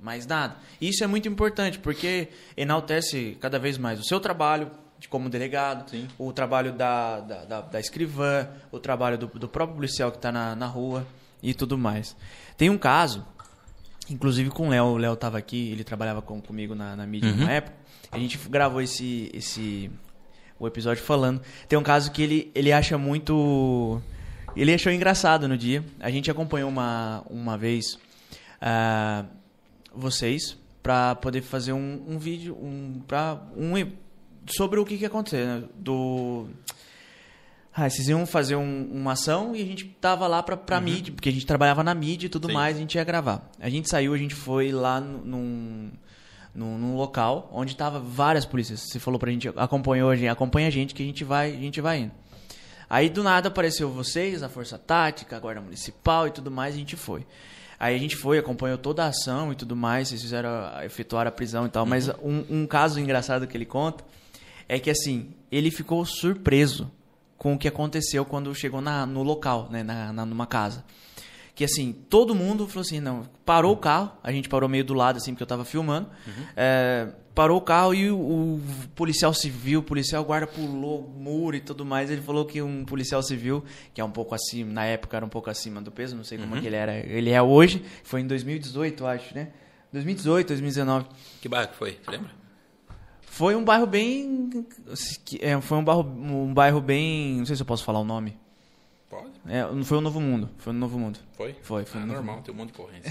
Mais nada. Isso é muito importante, porque enaltece cada vez mais o seu trabalho como delegado, Sim. o trabalho da, da, da, da, escrivã, o trabalho do, do próprio policial que está na, na rua e tudo mais. Tem um caso, inclusive com o Léo, o Léo estava aqui, ele trabalhava com, comigo na, na mídia uhum. época, a gente gravou esse, esse o episódio falando. Tem um caso que ele, ele acha muito ele achou engraçado no dia. A gente acompanhou uma, uma vez uh, vocês para poder fazer um, um vídeo um, pra, um, sobre o que, que aconteceu. Né? Do. Ah, vocês iam fazer um, uma ação e a gente tava lá pra, pra uhum. mídia, porque a gente trabalhava na mídia e tudo Sim. mais, a gente ia gravar. A gente saiu, a gente foi lá num, num, num local onde tava várias polícias. Você falou pra gente, acompanhou a gente, acompanha a gente que a gente vai, a gente vai indo. Aí do nada apareceu vocês, a Força Tática, a Guarda Municipal e tudo mais, e a gente foi. Aí a gente foi, acompanhou toda a ação e tudo mais, vocês fizeram, efetuar a prisão e tal. Uhum. Mas um, um caso engraçado que ele conta é que assim, ele ficou surpreso com o que aconteceu quando chegou na, no local, né, na, na, numa casa que assim, todo mundo falou assim, não, parou o carro, a gente parou meio do lado assim, porque eu tava filmando, uhum. é, parou o carro e o, o, policial civil, o policial guarda pulou o muro e tudo mais, ele falou que um policial civil, que é um pouco acima, na época era um pouco acima do peso, não sei como é uhum. é que ele era, ele é hoje, foi em 2018, acho, né? 2018, 2019. Que bairro que foi, você lembra? Foi um bairro bem. É, foi um bairro, um bairro bem. Não sei se eu posso falar o nome. Pode? É, não foi o Novo Mundo. Foi o Novo Mundo. Foi? Foi, foi ah, normal, mundo. tem um monte de ocorrência.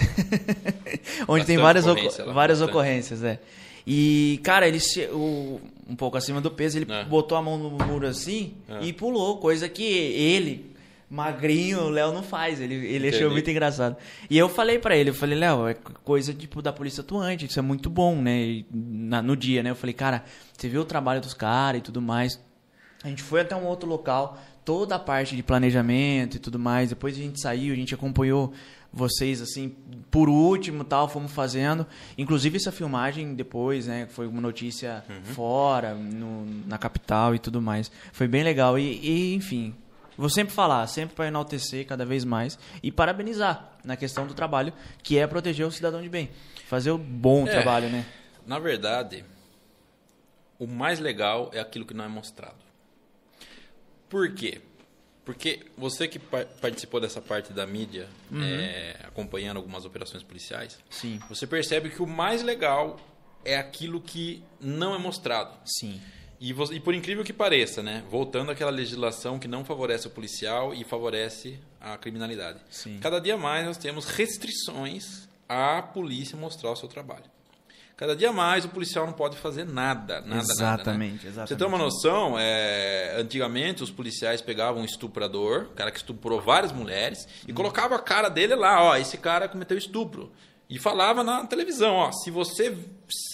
(laughs) Onde tem várias, ocorrência várias ocorrências, é. E, cara, ele o, um pouco acima do peso, ele é. botou a mão no muro assim é. e pulou, coisa que ele, magrinho, o Léo não faz. Ele, ele achou muito engraçado. E eu falei para ele, eu falei, Léo, é coisa tipo da polícia atuante, isso é muito bom, né? E, na, no dia, né? Eu falei, cara, você viu o trabalho dos caras e tudo mais. A gente foi até um outro local, toda a parte de planejamento e tudo mais. Depois a gente saiu, a gente acompanhou vocês assim por último tal fomos fazendo inclusive essa filmagem depois né foi uma notícia uhum. fora no, na capital e tudo mais foi bem legal e, e, enfim Vou sempre falar, sempre para enaltecer cada vez mais e parabenizar na questão do trabalho, que é proteger o cidadão de bem. Fazer o bom É. trabalho, né? Na verdade, o mais legal é aquilo que não é mostrado. Por quê? Porque você que par- participou dessa parte da mídia, é, acompanhando algumas operações policiais, Sim. você percebe que o mais legal é aquilo que não é mostrado. Sim. E, e por incrível que pareça, né? Voltando àquela legislação que não favorece o policial e favorece a criminalidade. Sim. Cada dia mais nós temos restrições à polícia mostrar o seu trabalho. Cada dia mais o policial não pode fazer nada, nada, nada. Exatamente, né? exatamente. Você tem uma noção, é, antigamente os policiais pegavam um estuprador, um cara que estuprou várias mulheres, e colocava a cara dele lá, ó, esse cara cometeu estupro. E falava na televisão, ó, se você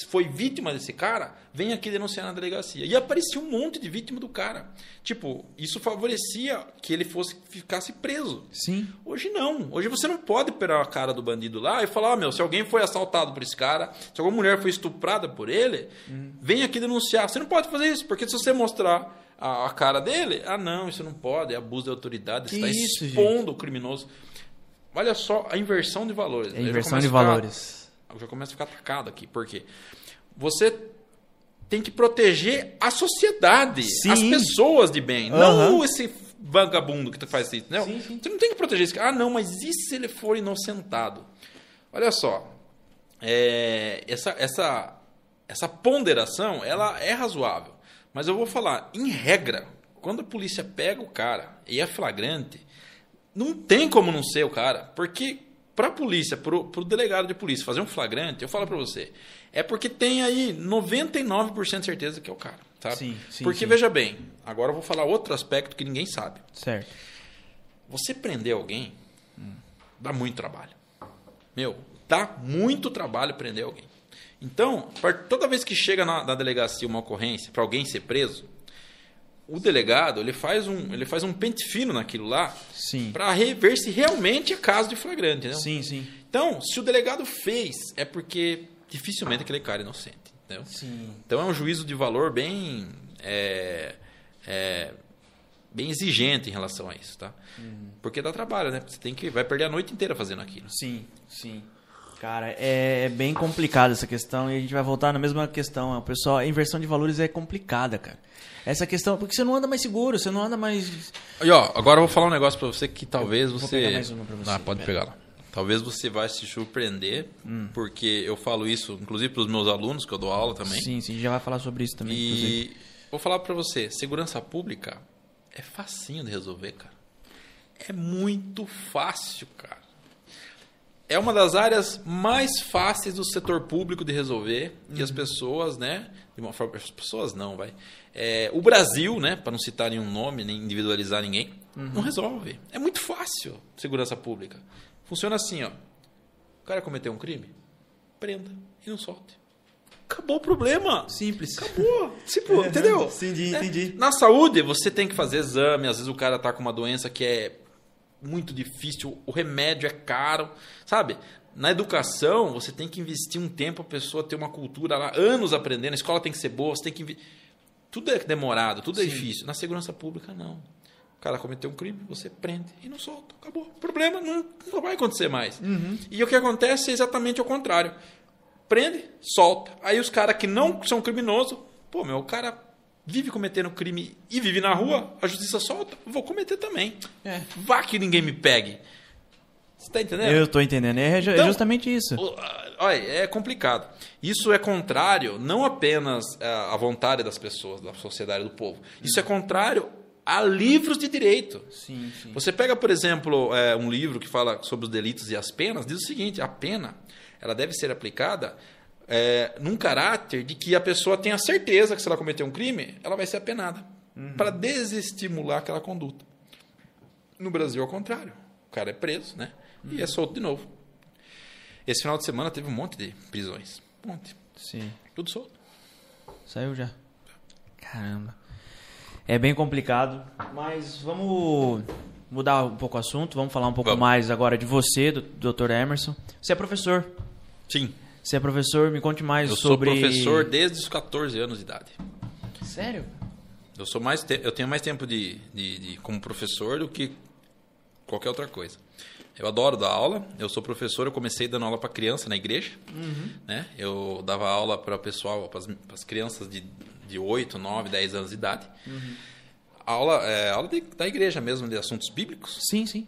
foi vítima desse cara, vem aqui denunciar na delegacia. E aparecia um monte de vítima do cara. Tipo, isso favorecia que ele fosse ficasse preso. Sim. Hoje não. Hoje você não pode pegar a cara do bandido lá e falar, ah, meu, se alguém foi assaltado por esse cara, se alguma mulher foi estuprada por ele, vem aqui denunciar. Você não pode fazer isso, porque se você mostrar a, a cara dele, ah, não, isso não pode, é abuso de autoridade, Que você está expondo o criminoso. Olha só a inversão de valores. É inversão de ficar- valores. eu já começo a ficar atacado aqui. Por quê? Você tem que proteger a sociedade, Sim. as pessoas de bem, Aham. não esse vagabundo que faz isso. Não. Sim, sim. Você não tem que proteger esse cara. Ah, não, mas e se ele for inocentado? Olha só, é, essa, essa, essa ponderação ela é razoável. Mas eu vou falar, em regra, quando a polícia pega o cara e é flagrante, não tem como não ser o cara. Porque para a polícia, para o delegado de polícia fazer um flagrante, eu falo para você, é porque tem aí 99% de certeza que é o cara. Sabe? Sim, sim, porque sim. veja bem, agora eu vou falar outro aspecto que ninguém sabe. Certo. Você prender alguém dá muito trabalho. Meu, dá muito trabalho prender alguém. Então, toda vez que chega na, na delegacia uma ocorrência para alguém ser preso, o delegado ele faz um, ele faz um pente fino naquilo lá para ver se realmente é caso de flagrante. Entendeu? Sim, sim. Então, se o delegado fez, é porque dificilmente aquele cara é inocente. Entendeu? Sim. Então é um juízo de valor bem é, é, bem exigente em relação a isso, tá? Porque dá trabalho, né? Você tem que vai perder a noite inteira fazendo aquilo. Sim, sim. Cara, é, é bem complicado essa questão e a gente vai voltar na mesma questão. O pessoal, a inversão de valores é complicada, cara. Essa questão, porque você não anda mais seguro, você não anda mais. E ó, agora eu vou falar um negócio pra você que talvez vou você pegar mais uma pra você, Ah, pode pera. pegar lá. Talvez você vai se surpreender, Hum. porque eu falo isso, inclusive para os meus alunos que eu dou aula também. Sim, sim, já vai falar sobre isso também. inclusive. E vou falar pra você, segurança pública é facinho de resolver, cara. É muito fácil, cara. É uma das áreas mais fáceis do setor público de resolver e as pessoas, né? De uma forma, as pessoas não, vai. É, o Brasil, né? Para não citar nenhum nome nem individualizar ninguém, não resolve. É muito fácil segurança pública. Funciona assim, ó. O cara cometeu um crime, prenda e não solte. Acabou o problema. Simples. Acabou. (laughs) Tipo, entendeu? Entendi, É, entendi. Na saúde, você tem que fazer exame. Às vezes o cara tá com uma doença que é muito difícil, o remédio é caro, sabe? Na educação, você tem que investir um tempo a pessoa ter uma cultura lá, anos aprendendo, a escola tem que ser boa, você tem que. Tudo é demorado, tudo é Sim. difícil. Na segurança pública, não. O cara cometeu um crime, você prende e não solta. Acabou. O problema não, não vai acontecer mais. Uhum. E o que acontece é exatamente o contrário. Prende, solta. Aí os caras que não são criminosos, pô, meu, o cara vive cometendo crime e vive na rua, a justiça solta, vou cometer também. É. Vá que ninguém me pegue. Você tá entendendo? Eu tô entendendo. É, é Então- justamente isso. Olha, é complicado. Isso é contrário não apenas ah, à vontade das pessoas, da sociedade, do povo. Isso é contrário a livros de direito. Sim, sim. Você pega, por exemplo, é, um livro que fala sobre os delitos e as penas, diz o seguinte: a pena ela deve ser aplicada é, num caráter de que a pessoa tenha certeza que se ela cometer um crime, ela vai ser apenada para desestimular aquela conduta. No Brasil, ao contrário, o cara é preso, né? E é solto de novo. Esse final de semana teve um monte de prisões, um monte, Sim. tudo solto. Saiu já. Caramba. É bem complicado, mas vamos mudar um pouco o assunto, vamos falar um pouco Vamos. mais agora de você, do Dr. Emerson. Você é professor. Sim, Você é professor, me conte mais eu sou sobre professor desde os 14 anos de idade. Sério? Eu sou mais te- eu tenho mais tempo de, de, de- como professor do que qualquer outra coisa. Eu adoro dar aula. Eu sou professor. Eu comecei dando aula para criança na igreja. Né? Eu dava aula para o pessoal, para as crianças de, de 8, 9, 10 anos de idade. Aula, é, aula de- da igreja mesmo, de assuntos bíblicos. Sim, sim.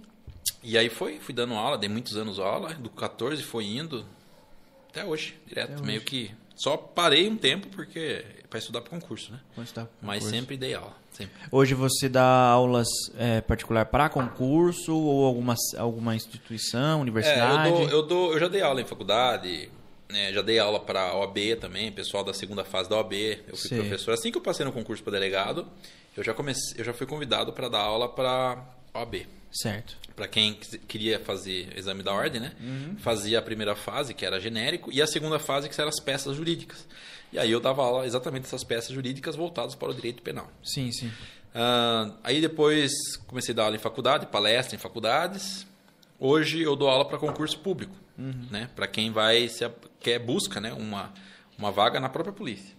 E aí foi, fui dando aula, dei muitos anos aula, do 14 foi indo até hoje, direto. Até Meio hoje. que só parei um tempo porque para estudar para concurso, né? Quando você tá com Mas concurso. sempre dei aula, sempre. Hoje você dá aulas é, particular para concurso ou alguma, alguma instituição, É, universidade? eu, dou, eu, dou, eu já dei aula em faculdade, né, já dei aula para OAB também, pessoal da segunda fase da OAB. Eu fui Sei. professor. Assim que eu passei no concurso para delegado, eu já comecei, eu já fui convidado para dar aula para OAB. Certo. Para quem queria fazer exame da ordem, né? Fazia a primeira fase, que era genérico, e a segunda fase, que eram as peças jurídicas. E aí eu dava aula exatamente dessas peças jurídicas voltadas para o direito penal. Sim, sim. Ah, aí depois comecei a dar aula em faculdade, palestra em faculdades. Hoje eu dou aula para concurso público, né? Para quem vai se quer busca, né? Uma uma vaga na própria polícia.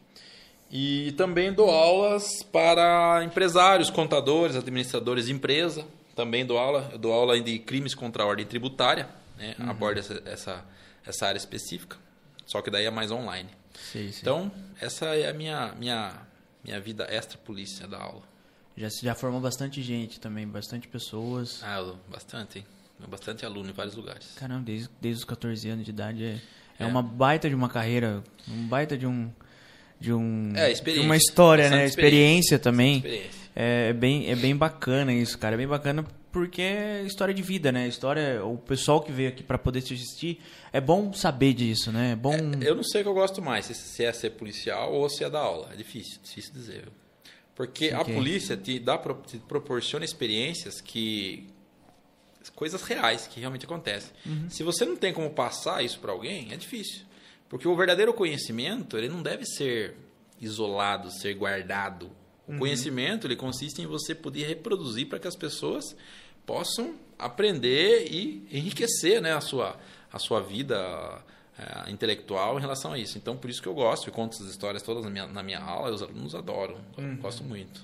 E também dou aulas para empresários, contadores, administradores de empresa. Também dou aula, eu dou aula de crimes contra a ordem tributária, né? Abordo essa, essa essa área específica. Só que daí é mais online. Sei, sei. Então, essa é a minha minha minha vida extra polícia da aula. Já, já formou bastante gente também, bastante pessoas. Ah, bastante, hein? Bastante aluno em vários lugares. Caramba, desde, desde os 14 anos de idade é, é É. uma baita de uma carreira, um baita de um de um É, de experiência. uma história, Bastante né? Experiência também. Experiência. É bem é bem bacana isso, cara. É bem bacana porque é história de vida, né? História, o pessoal que veio aqui pra poder te assistir, é bom saber disso, né? É bom Eu não sei o que eu gosto mais, se- se é ser policial ou se é dar aula. É difícil, difícil dizer. viu? Porque a Ok. polícia te, dá, te proporciona experiências que. coisas reais que realmente acontecem. Uhum. Se você não tem como passar isso para alguém, é difícil. Porque o verdadeiro conhecimento, ele não deve ser isolado, ser guardado. O Uhum. conhecimento, ele consiste em você poder reproduzir para que as pessoas possam aprender e enriquecer né, a, sua, a sua vida eh, intelectual em relação a isso. Então, por isso que eu gosto, eu conto essas histórias todas na minha, na minha aula, e os alunos adoram, Uhum. gosto muito.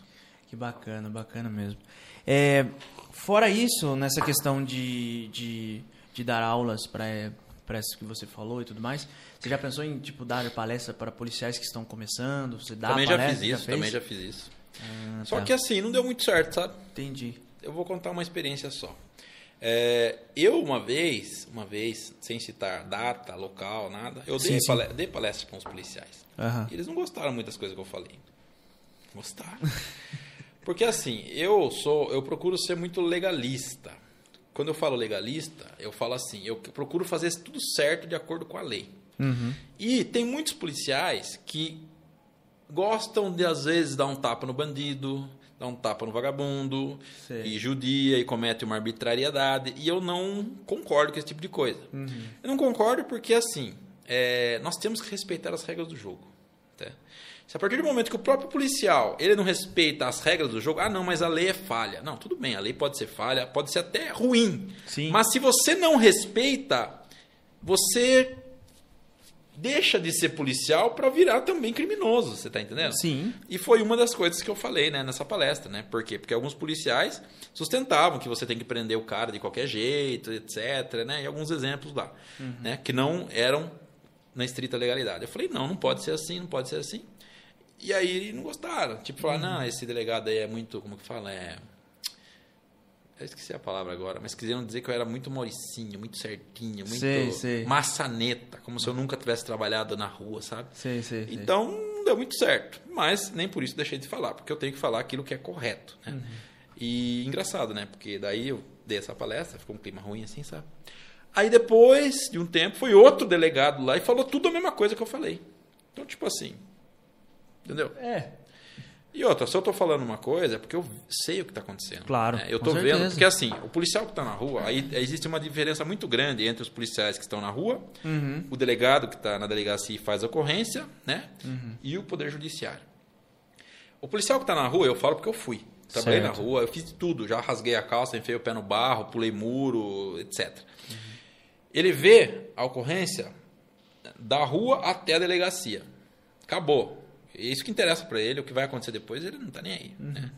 Que bacana, bacana mesmo. É, fora isso, nessa questão de, de, de dar aulas para para isso que você falou e tudo mais, você já pensou em tipo dar palestra para policiais que estão começando? Você dá também já palestra? fiz isso, fez? também já fiz isso. Ah, Só tá. que assim, não deu muito certo, sabe? entendi. Eu vou contar uma experiência só. É, eu uma vez, uma vez, sem citar data, local, nada, eu dei, Sim, sim. pale- dei palestra para policiais. E eles não gostaram muito das coisas que eu falei. Gostaram. (laughs) Porque assim, eu sou, eu procuro ser muito legalista. Quando eu falo legalista, eu falo assim, eu procuro fazer tudo certo de acordo com a lei. Uhum. E tem muitos policiais que gostam de, às vezes, dar um tapa no bandido, dar um tapa no vagabundo, Sei. e judia e comete uma arbitrariedade. E eu não concordo com esse tipo de coisa. Eu não concordo porque, assim, é, nós temos que respeitar as regras do jogo. tá? Se a partir do momento que o próprio policial ele não respeita as regras do jogo, ah, não, mas a lei é falha. Não, tudo bem, a lei pode ser falha, pode ser até ruim. Sim. Mas se você não respeita, você deixa de ser policial para virar também criminoso, você tá entendendo? Sim. E foi uma das coisas que eu falei, né, nessa palestra, né? Por quê? Porque alguns policiais sustentavam que você tem que prender o cara de qualquer jeito, etc, né? E alguns exemplos lá, né, que não eram na estrita legalidade. Eu falei: "Não, não pode ser assim, não pode ser assim". E aí não gostaram. Tipo, falaram, não, esse delegado aí é muito, como que fala? É. Eu esqueci a palavra agora, mas quiseram dizer que eu era muito Mauricinho, muito certinho, muito Sei, sei. maçaneta, como se eu nunca tivesse trabalhado na rua, sabe? Sei, sei, sei. Então não deu muito certo. Mas nem por isso deixei de falar, porque eu tenho que falar aquilo que é correto. Né? E engraçado, né? Porque daí eu dei essa palestra, ficou um clima ruim assim, sabe? Aí depois de um tempo foi outro delegado lá e falou tudo a mesma coisa que eu falei. Então, tipo assim. Entendeu? É. E outra, se eu tô falando uma coisa, é porque eu sei o que está acontecendo. Claro, né? Eu certeza. vendo, porque assim, o policial que está na rua, aí existe uma diferença muito grande entre os policiais que estão na rua, Uhum. o delegado que está na delegacia e faz a ocorrência, né? Uhum. E o poder judiciário. O policial que está na rua, eu falo porque eu fui. Trabalhei Certo. na rua, eu fiz de tudo. Já rasguei a calça, enfiei o pé no barro, pulei muro, etc. Uhum. Ele vê a ocorrência da rua até a delegacia. Acabou. É isso que interessa para ele, o que vai acontecer depois, ele não tá nem aí. Né?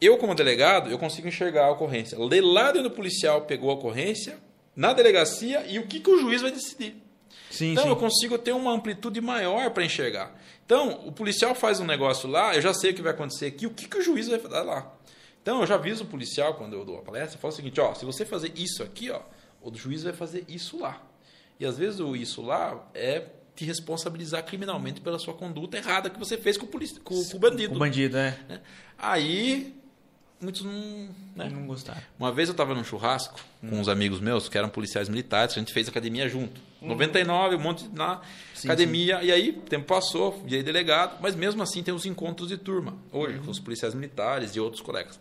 Eu, como delegado, eu consigo enxergar a ocorrência. De lá dentro do policial pegou a ocorrência, na delegacia, e o que, que o juiz vai decidir. Sim, então sim. eu consigo ter uma amplitude maior para enxergar. Então, o policial faz um negócio lá, eu já sei o que vai acontecer aqui, o que, que o juiz vai dar lá. Então, eu já aviso o policial quando eu dou a palestra, eu falo o seguinte, ó, se você fazer isso aqui, ó, o juiz vai fazer isso lá. E às vezes o isso lá é te responsabilizar criminalmente pela sua conduta errada que você fez com o, polici- com, com o bandido. O bandido, é. né? Aí, muitos não... né? Não gostaram. Uma vez eu estava num churrasco com uns amigos meus que eram policiais militares, a gente fez academia junto. 99, um monte na Sim, academia. E aí, o tempo passou, virei delegado, mas mesmo assim tem os encontros de turma, hoje, com os policiais militares e outros colegas.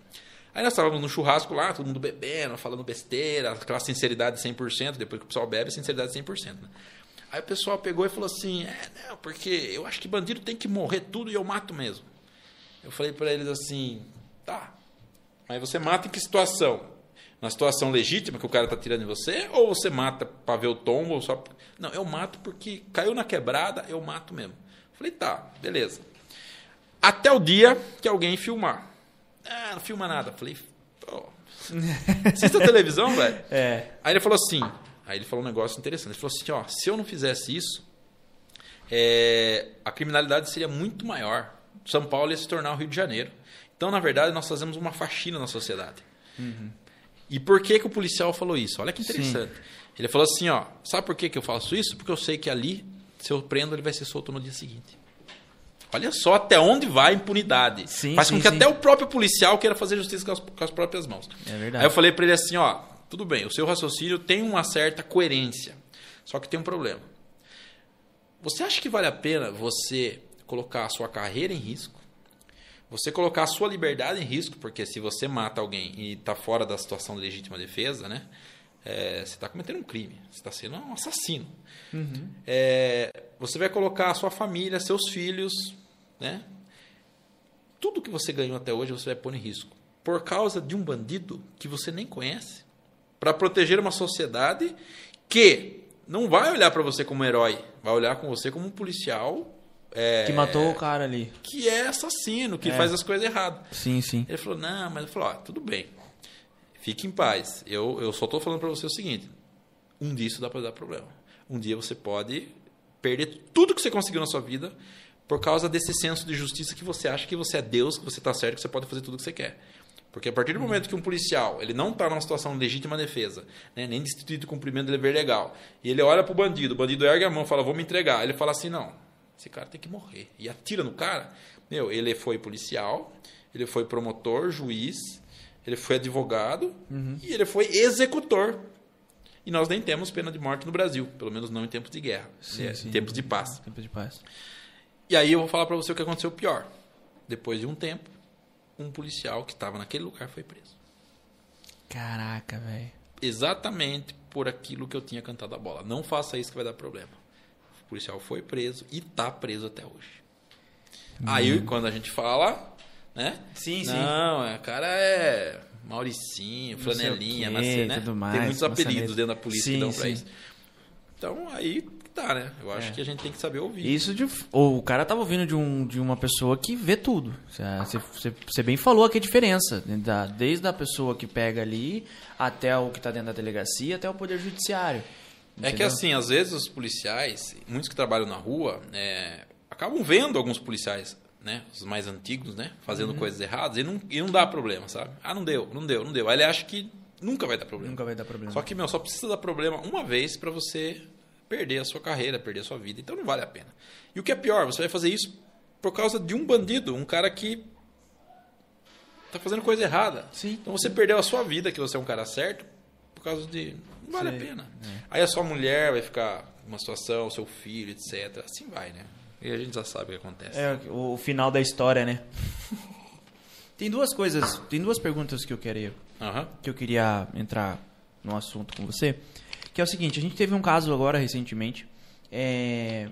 Aí nós estávamos no churrasco lá, todo mundo bebendo, falando besteira, aquela sinceridade 100%, depois que o pessoal bebe, sinceridade 100%. Né? Aí o pessoal pegou e falou assim: é, não, porque eu acho que bandido tem que morrer tudo e eu mato mesmo. Eu falei para eles assim: tá, mas você mata em que situação? Na situação legítima que o cara tá tirando em você? Ou você mata para ver o tombo? Ou só... Não, eu mato porque caiu na quebrada, eu mato mesmo. Falei, tá, beleza. Até o dia que alguém filmar. Ah, não filma nada. Falei, pô. (laughs) Assista a televisão, velho. É. Aí ele falou assim. Aí ele falou um negócio interessante. Ele falou assim: ó, se eu não fizesse isso, é, a criminalidade seria muito maior. São Paulo ia se tornar o Rio de Janeiro. Então, na verdade, nós fazemos uma faxina na sociedade. E por que, que o policial falou isso? Olha que interessante. Ele falou assim: ó, sabe por que, que eu faço isso? Porque eu sei que ali, se eu prendo, ele vai ser solto no dia seguinte. Olha só até onde vai a impunidade. Sim, Faz sim, com que sim. até o próprio policial queira fazer justiça com as, com as próprias mãos. É verdade. Aí eu falei para ele assim, ó, tudo bem, o seu raciocínio tem uma certa coerência, só que tem um problema. Você acha que vale a pena você colocar a sua carreira em risco? Você colocar a sua liberdade em risco, porque se você mata alguém e está fora da situação de legítima defesa, né? é, você está cometendo um crime, você está sendo um assassino. É, você vai colocar a sua família, seus filhos, né? Tudo que você ganhou até hoje você vai pôr em risco. Por causa de um bandido que você nem conhece. Para proteger uma sociedade que não vai olhar para você como herói, vai olhar com você como um policial é, Que matou o cara ali. que é assassino, que É. faz as coisas erradas. Sim, sim. Ele falou, não, mas eu falei, ó, tudo bem. Fique em paz. Eu, eu só estou falando para você o seguinte. Um dia isso dá para dar problema. Um dia você pode perder tudo que você conseguiu na sua vida por causa desse senso de justiça que você acha que você é Deus, que você está certo, que você pode fazer tudo o que você quer. Porque a partir do momento que um policial ele não está numa situação de legítima defesa, né, nem de instituído de cumprimento de dever legal, e ele olha para o bandido, o bandido ergue a mão e fala, vou me entregar. Ele fala assim, não, esse cara tem que morrer. E atira no cara. Meu, ele foi policial, ele foi promotor, juiz, ele foi advogado e ele foi executor. E nós nem temos pena de morte no Brasil, pelo menos não em tempos de guerra, Sim, é, sim. em tempos de paz. Tempo de paz. E aí eu vou falar para você o que aconteceu pior. Depois de um tempo, um policial que estava naquele lugar foi preso. Caraca, velho. Exatamente por aquilo que eu tinha cantado a bola. Não faça isso que vai dar problema. O policial foi preso e está preso até hoje. Aí quando a gente fala, né? Sim, sim. Não, é, o cara é Mauricinho, flanelinha, quê, nascer, né? tudo mais, Tem muitos apelidos dentro da polícia Sim, que dão pra sim. isso. Então aí né? Eu acho É. que a gente tem que saber ouvir. Isso de. O cara tava ouvindo de, um, de uma pessoa que vê tudo. Você, você, você bem falou aqui a diferença. né, Da, desde a pessoa que pega ali até o que tá dentro da delegacia, até o Poder Judiciário. É que Entendeu? assim, às vezes os policiais, muitos que trabalham na rua, é, acabam vendo alguns policiais, né? Os mais antigos, né? Fazendo Uhum. coisas erradas e não, e não dá problema, sabe? Ah, não deu, não deu, não deu. Aí ele acha que nunca vai dar problema. Nunca vai dar problema. Só que, meu, só precisa dar problema uma vez pra você perder a sua carreira, perder a sua vida. Então não vale a pena. E o que é pior, você vai fazer isso por causa de um bandido, um cara que tá fazendo coisa errada. Sim. Então você perdeu a sua vida, que você é um cara certo, por causa de. Não vale Sei. a pena. Aí a sua mulher vai ficar numa situação, o seu filho, etc. Assim vai, né? E a gente já sabe o que acontece. É o, final da história, né? (laughs) tem duas coisas, tem duas perguntas que eu queria, que eu queria entrar no assunto com você. Que é o seguinte, a gente teve um caso agora recentemente é,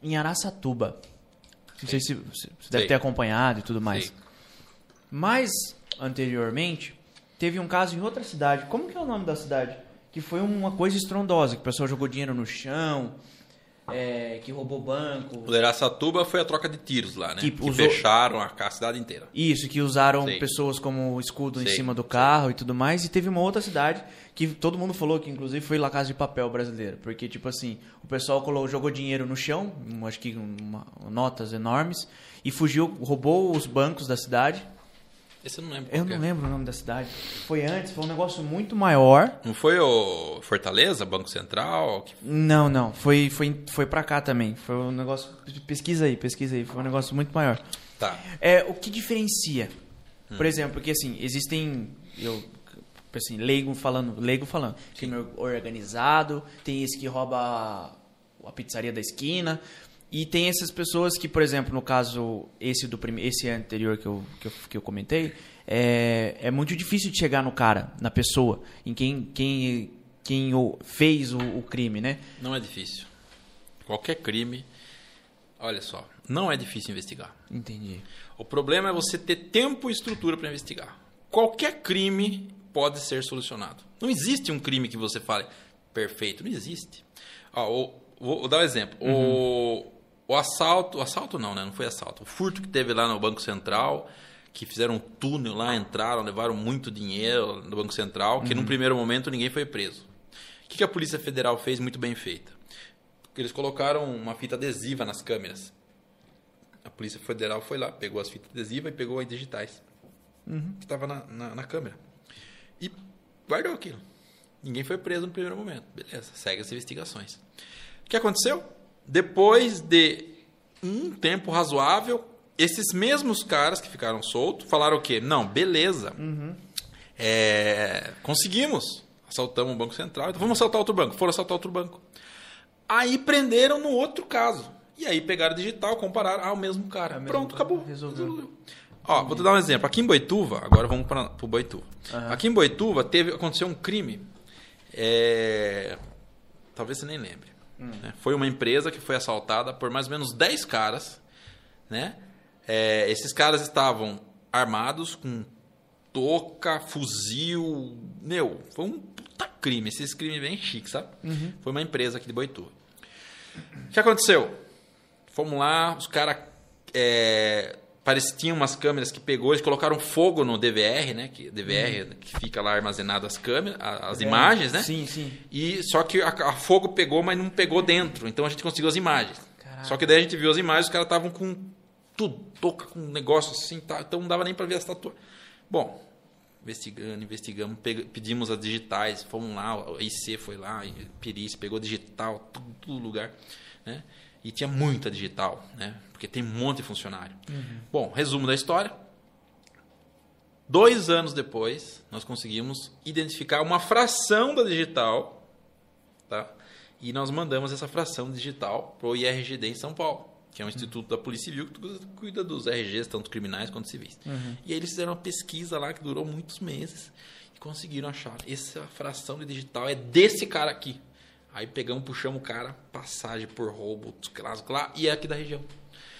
em Araçatuba. Não sei se você deve Sei. ter acompanhado e tudo mais. Sei. Mas, anteriormente, teve um caso em outra cidade. Como que é o nome da cidade? Que foi uma coisa estrondosa, que o pessoal jogou dinheiro no chão. é, que roubou banco. O Araçatuba foi a troca de tiros lá, né? Que Que, usou- fecharam a, a cidade inteira. Isso, que usaram Sei. pessoas como escudo em cima do carro e tudo mais. E teve uma outra cidade que todo mundo falou que, inclusive, foi La Casa de Papel brasileira. Porque, tipo assim, o pessoal colocou, jogou dinheiro no chão, acho que uma- notas enormes, e fugiu, roubou os bancos da cidade. Esse eu não lembro. Eu não é. lembro o nome da cidade. Foi antes, foi um negócio muito maior. Não foi o Fortaleza, Banco Central? que- Não, não, foi, foi, foi pra cá também. Foi um negócio. Pesquisa aí, pesquisa aí. Foi um negócio muito maior. Tá. É, o que diferencia? Por exemplo, porque assim, existem. Eu, assim, leigo falando, leigo falando, crime organizado, tem esse que rouba a, pizzaria da esquina. E tem essas pessoas que, por exemplo, no caso, esse do prime, esse anterior que eu, que eu, que eu comentei, é, é muito difícil de chegar no cara, na pessoa, em quem, quem, quem o, fez o, o crime, né? Não é difícil. Qualquer crime, olha só, não é difícil investigar. Entendi. O problema é você ter tempo e estrutura para investigar. Qualquer crime pode ser solucionado. Não existe um crime que você fale perfeito, não existe. O- vou, dar um exemplo. O, o assalto, o assalto não, né? Não foi assalto. O furto que teve lá no Banco Central, que fizeram um túnel lá, entraram, levaram muito dinheiro no Banco Central, que num primeiro momento ninguém foi preso. O que a Polícia Federal fez muito bem feita? Eles colocaram uma fita adesiva nas câmeras. A Polícia Federal foi lá, pegou as fitas adesivas e pegou as digitais. Que estava na, na, na câmera. E guardou aquilo. Ninguém foi preso no primeiro momento. Beleza, segue as investigações. O que aconteceu? Depois de um tempo razoável, esses mesmos caras que ficaram soltos falaram o quê? Não, beleza. É, conseguimos. Assaltamos o Banco Central. Então vamos assaltar outro banco. Foram assaltar outro banco. Aí prenderam no outro caso. E aí pegaram digital, compararam. Ah, o mesmo cara. É o mesmo Pronto, cara. acabou. Resolveu. Ó, vou te dar um exemplo. Aqui em Boituva, agora vamos para o Boituva. Aqui em Boituva teve, aconteceu um crime. é, Talvez você nem lembre. né? Foi uma empresa que foi assaltada por mais ou menos 10 caras. Né? É, esses caras estavam armados com touca, fuzil. Meu, foi um puta crime. Esses crimes bem chiques, sabe? Foi uma empresa aqui de Boituva. O que aconteceu? Fomos lá, os caras. É, parece tinham umas câmeras que pegou, eles colocaram fogo no DVR, né? Que, DVR, que fica lá armazenado as câmeras, as imagens, né? Sim, sim. E só que a, a fogo pegou, mas não pegou dentro. Então a gente conseguiu as imagens. Caraca. Só que daí a gente viu as imagens, os caras estavam com tudo, touca com um negócio assim, tá? então não dava nem para ver as tatuagens. Bom, investigando, investigamos, pedimos as digitais, fomos lá, a IC foi lá, perícia, pegou digital, tudo, tudo lugar, né? E tinha muita digital, né? Porque tem um monte de funcionário. Bom, resumo da história. Dois anos depois, nós conseguimos identificar uma fração da digital, tá? E nós mandamos essa fração digital para o IRGD em São Paulo, que é um instituto da Polícia Civil que cuida dos RGs, tanto criminais quanto civis. E aí eles fizeram uma pesquisa lá que durou muitos meses e conseguiram achar. Essa fração de digital é desse cara aqui. Aí pegamos, puxamos o cara, passagem por roubo, lá, e é aqui da região.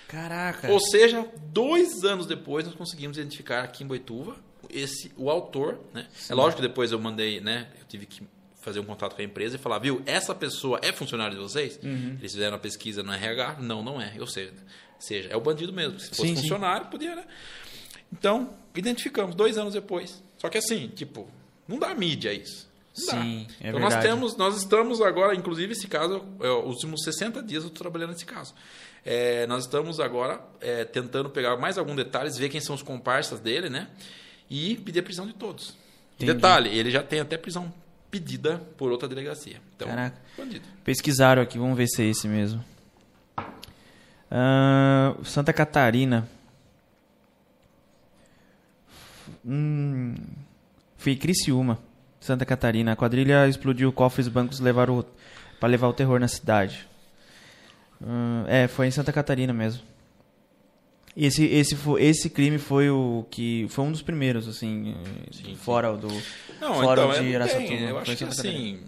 Caraca. Ou seja, dois anos depois nós conseguimos identificar aqui em Boituva esse, o autor. Né? É lógico que depois eu mandei, né? Eu tive que fazer um contato com a empresa e falar, viu, essa pessoa é funcionário de vocês? Eles fizeram a pesquisa no RH, não, não é. Ou seja, seja é o bandido mesmo. Se fosse Sim, sim. funcionário, podia, né? Então, identificamos dois anos depois. Só que assim, tipo, não dá mídia isso. Sim, é então nós verdade. temos, nós estamos agora, inclusive esse caso, é, os últimos 60 dias eu estou trabalhando nesse caso. É, nós estamos agora é, tentando pegar mais alguns detalhes, ver quem são os comparsas dele, né? E pedir a prisão de todos. E Entendi. detalhe, ele já tem até prisão pedida por outra delegacia. Então, Caraca. bandido. Pesquisaram aqui, vamos ver se é esse mesmo. Ah, Santa Catarina. Hum, foi Criciúma, Santa Catarina. A quadrilha explodiu cofres e bancos levaram para levar o terror na cidade. Hum, é, foi em Santa Catarina mesmo. Esse, esse, fo- esse crime foi o que foi um dos primeiros, assim, eh, Sim, sim. fora o do Não, fora então, é, de não Araçatuba. tem, eu acho que Catarina. assim,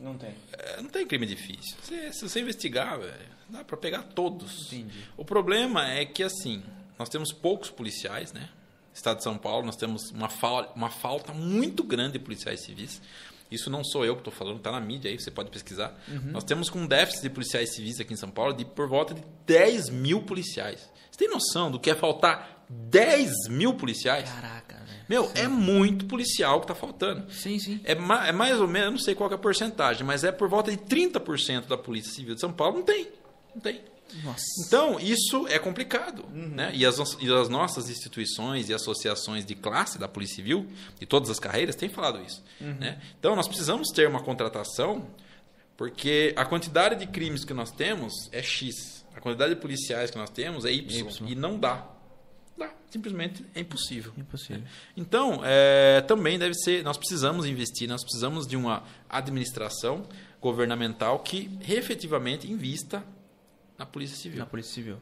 não tem. é, não tem crime difícil. Se, se você investigar, velho, dá para pegar todos. Entendi. O problema é que, assim, nós temos poucos policiais, né? Estado de São Paulo, nós temos uma, fal uma falta muito grande de policiais civis. Isso não sou eu que estou falando, está na mídia aí, você pode pesquisar. Uhum. Nós temos com um déficit de policiais civis aqui em São Paulo de por volta de 10 mil policiais. Você tem noção do que é faltar 10 mil policiais? Caraca, velho. Meu, é muito policial que está faltando. Sim, sim. É, ma é mais ou menos, eu não sei qual é a porcentagem, mas é por volta de 30% da Polícia Civil de São Paulo. Não tem. Não tem. Nossa. Então, isso é complicado. Né? E, as, e as nossas instituições e associações de classe da Polícia Civil, de todas as carreiras, têm falado isso. Né? Então, nós precisamos ter uma contratação, porque a quantidade de crimes que nós temos é X. A quantidade de policiais que nós temos é Y. Y. E não dá. Dá. Simplesmente é impossível. Impossível. Então, é, também deve ser. Nós precisamos investir, nós precisamos de uma administração governamental que efetivamente invista na Polícia Civil. Na Polícia Civil.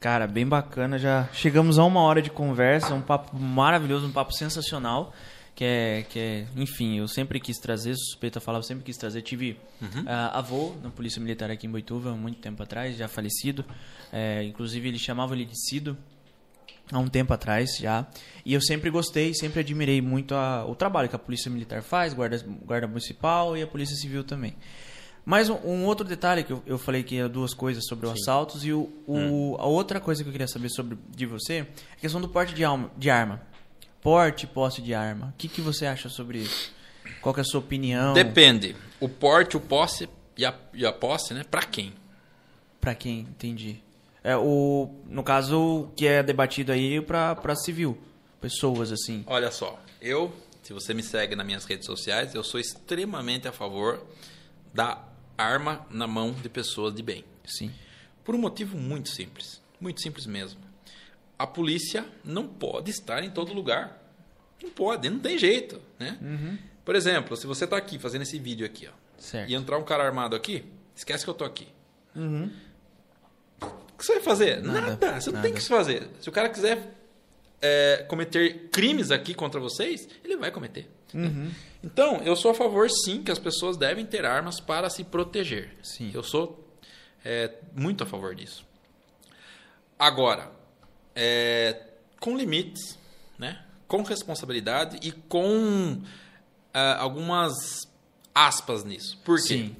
Cara, bem bacana. Já chegamos a uma hora de conversa, um papo maravilhoso, um papo sensacional. Que é, que é, enfim, eu sempre quis trazer, suspeita falar, eu sempre quis trazer. Tive ah, avô na Polícia Militar aqui em Boituva, há muito tempo atrás, já falecido. É, inclusive, ele chamava ele de Cido, há um tempo atrás já. E eu sempre gostei, sempre admirei muito a- o trabalho que a Polícia Militar faz, Guarda, Guarda Municipal e a Polícia Civil também. Mas um, um outro detalhe que eu, eu falei que é duas coisas sobre os assaltos e o, o- a outra coisa que eu queria saber sobre de você é a questão do porte de, alma, de arma. Porte e posse de arma. O que, que você acha sobre isso? Qual que é a sua opinião? Depende. O porte, o posse e a, e a posse, né? Pra quem? Pra quem? Entendi. É, o, no caso, o que é debatido aí pra civil. Pessoas, assim. Olha só, eu, se você me segue nas minhas redes sociais, eu sou extremamente a favor da arma na mão de pessoas de bem. Sim. Por um motivo muito simples. Muito simples mesmo. A polícia não pode estar em todo lugar. Não pode, não tem jeito, né? Por exemplo, se você está aqui fazendo esse vídeo aqui, ó, Certo. e entrar um cara armado aqui, esquece que eu tô aqui. O que você vai fazer? Nada, Nada. Você não nada. tem o que fazer. Se o cara quiser é, cometer crimes aqui contra vocês, ele vai cometer. Uhum. Então, eu sou a favor, sim, que as pessoas devem ter armas para se proteger. Sim. Eu sou é, muito a favor disso. Agora, é, com limites, né? com responsabilidade e com ah, algumas aspas nisso. Por quê? Sim.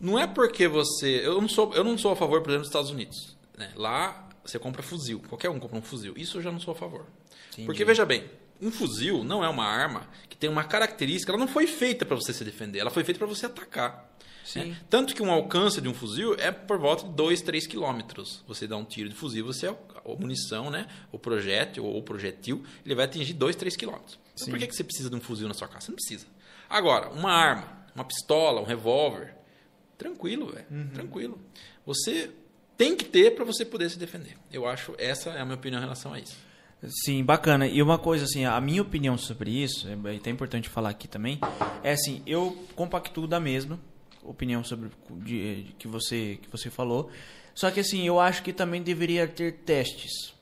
Não é porque você. Eu não sou, eu não sou a favor, por exemplo, dos Estados Unidos. né? Lá você compra fuzil. Qualquer um compra um fuzil. Isso eu já não sou a favor. Entendi. Porque veja bem, um fuzil não é uma arma que tem uma característica. Ela não foi feita para você se defender. Ela foi feita para você atacar. Sim. né? Tanto que um alcance de um fuzil é por volta de 2, 3 quilômetros. Você dá um tiro de fuzil, você a munição, né? O projétil ou o projetil, ele vai atingir 2, 3 quilômetros. Então, por que, que você precisa de um fuzil na sua casa? Você não precisa. Agora, uma arma, uma pistola, um revólver, tranquilo, velho. Uhum. Tranquilo. Você tem que ter para você poder se defender. Eu acho, essa é a minha opinião em relação a isso. Sim, bacana. E uma coisa assim, a minha opinião sobre isso, é até importante falar aqui também, é assim, eu compactuo da mesma opinião sobre de, de- que você que você falou. Só que assim, eu acho que também deveria ter testes.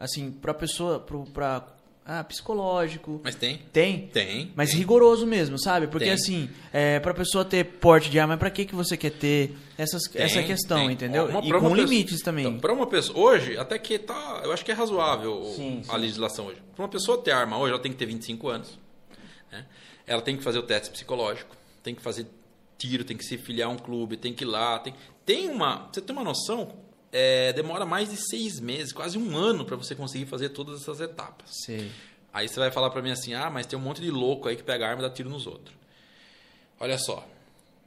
Assim, pra pessoa, pro, pra ah, psicológico. Mas tem? Tem? Tem. Mas tem. rigoroso mesmo, sabe? Porque Tem. assim, é, pra pessoa ter porte de arma, pra que, que você quer ter essas, Tem, essa questão, tem. entendeu? Uma- e pra com uma pessoa- limites também. Então, para uma pessoa hoje, até que tá, eu acho que é razoável Sim, a sim. legislação hoje. Para uma pessoa ter arma hoje, ela tem que ter 25 anos. né? Ela tem que fazer o teste psicológico, tem que fazer tiro, tem que se filiar a um clube, tem que ir lá, tem, tem uma, pra você tem uma noção, é, demora mais de seis meses, quase um ano para você conseguir fazer todas essas etapas. Sei. Aí você vai falar pra mim assim: ah, mas tem um monte de louco aí que pega arma e dá tiro nos outros. Olha só,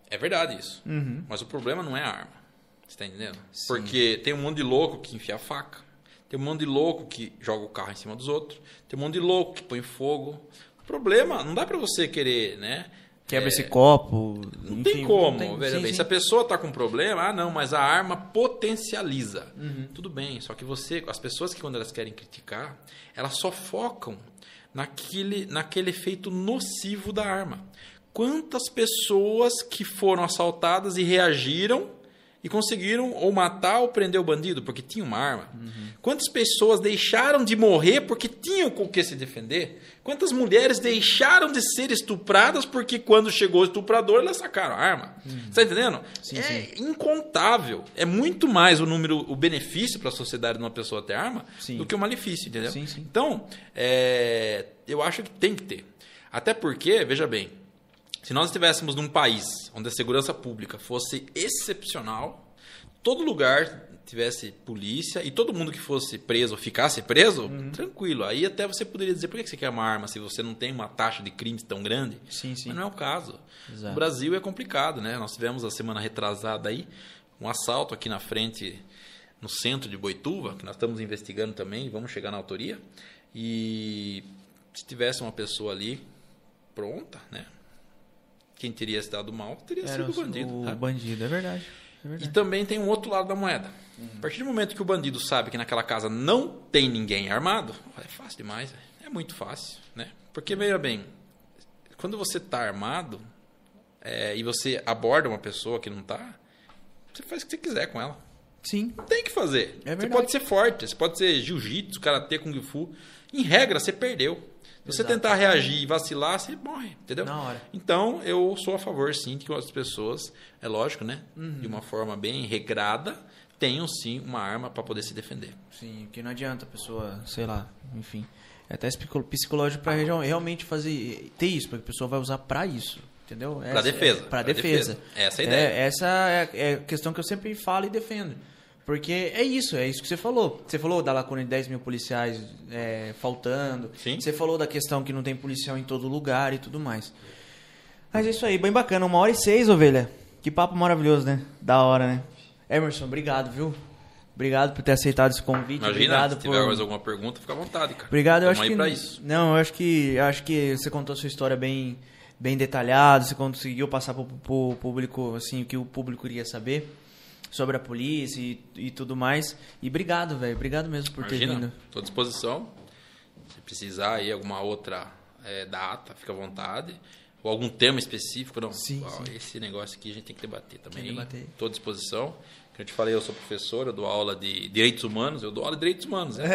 é verdade isso. Mas o problema não é a arma. Você tá entendendo? Sim. Porque tem um monte de louco que enfia a faca. Tem um monte de louco que joga o carro em cima dos outros. Tem um monte de louco que põe fogo. O problema, não dá pra você querer, né? Quebra é, esse copo. Não enfim, tem como, tem- veja sim, bem. sim. Se a pessoa está com problema, ah, não, mas a arma potencializa. Uhum. Tudo bem, só que você, as pessoas que quando elas querem criticar, elas só focam naquele, naquele efeito nocivo da arma. Quantas pessoas que foram assaltadas e reagiram e conseguiram ou matar ou prender o bandido porque tinha uma arma? Uhum. Quantas pessoas deixaram de morrer porque tinham com o que se defender? Quantas mulheres deixaram de ser estupradas porque quando chegou o estuprador elas sacaram a arma? Você tá entendendo? Uhum. Sim, é incontável. É muito mais o número, o benefício para a sociedade de uma pessoa ter arma Sim. do que o malefício, entendeu? Sim, sim. Então, é, eu acho que tem que ter. Até porque, veja bem, Se nós estivéssemos num país onde a segurança pública fosse excepcional, todo lugar tivesse polícia e todo mundo que fosse preso ficasse preso, uhum. tranquilo. Aí até você poderia dizer por que você quer uma arma se você não tem uma taxa de crimes tão grande. Sim, sim. Mas não é o caso. Exato. O Brasil é complicado, né? Nós tivemos a semana retrasada aí um assalto aqui na frente, no centro de Boituva, que nós estamos investigando também, vamos chegar na autoria. E se tivesse uma pessoa ali pronta, né? Quem teria se dado mal teria Era sido o bandido. O bandido, é verdade. É verdade. E também tem um outro lado da moeda. Uhum. A partir do momento que o bandido sabe que naquela casa não tem ninguém armado, é fácil demais. É muito fácil, né? Porque, veja bem, quando você está armado é, e você aborda uma pessoa que não está, você faz o que você quiser com ela. Sim. Tem que fazer. É você pode ser forte, você pode ser jiu-jitsu, karatê, kung fu. Em regra, você perdeu. Se você tentar reagir e vacilar, você morre, entendeu? Na hora. Então, eu sou a favor, sim, que as pessoas, é lógico, né? Uhum. De uma forma bem regrada, tenham sim uma arma para poder se defender. Sim, que não adianta a pessoa, sei lá, enfim. É até psicológico para realmente fazer ter isso, porque a pessoa vai usar para isso, entendeu? Para defesa. É, para defesa. defesa. Essa é a ideia. É, essa é, é a questão que eu sempre falo e defendo. Porque é isso, é isso que você falou. Você falou da lacuna de 10 mil policiais é, faltando. Sim. Você falou da questão que não tem policial em todo lugar e tudo mais. Mas é isso aí, bem bacana. Uma hora e seis, ovelha. Que papo maravilhoso, né? Da hora, né? Emerson, obrigado, viu? Obrigado por ter aceitado esse convite. Imagina, obrigado se tiver por... mais alguma pergunta, fica à vontade, cara. Obrigado, eu acho que pra isso. Não, eu acho que eu acho que você contou a sua história bem bem detalhada, você conseguiu passar para o público assim o que o público iria saber sobre a polícia e, e tudo mais. E obrigado, velho. Obrigado mesmo por Imagina, ter vindo. Estou à disposição. Se precisar aí alguma outra é, data, fica à vontade ou algum tema específico, não. Sim, Uau, sim. Esse negócio aqui a gente tem que debater também. Estou à disposição. Como eu te falei, eu sou professor, eu dou aula de direitos humanos, eu dou aula de direitos humanos. Né?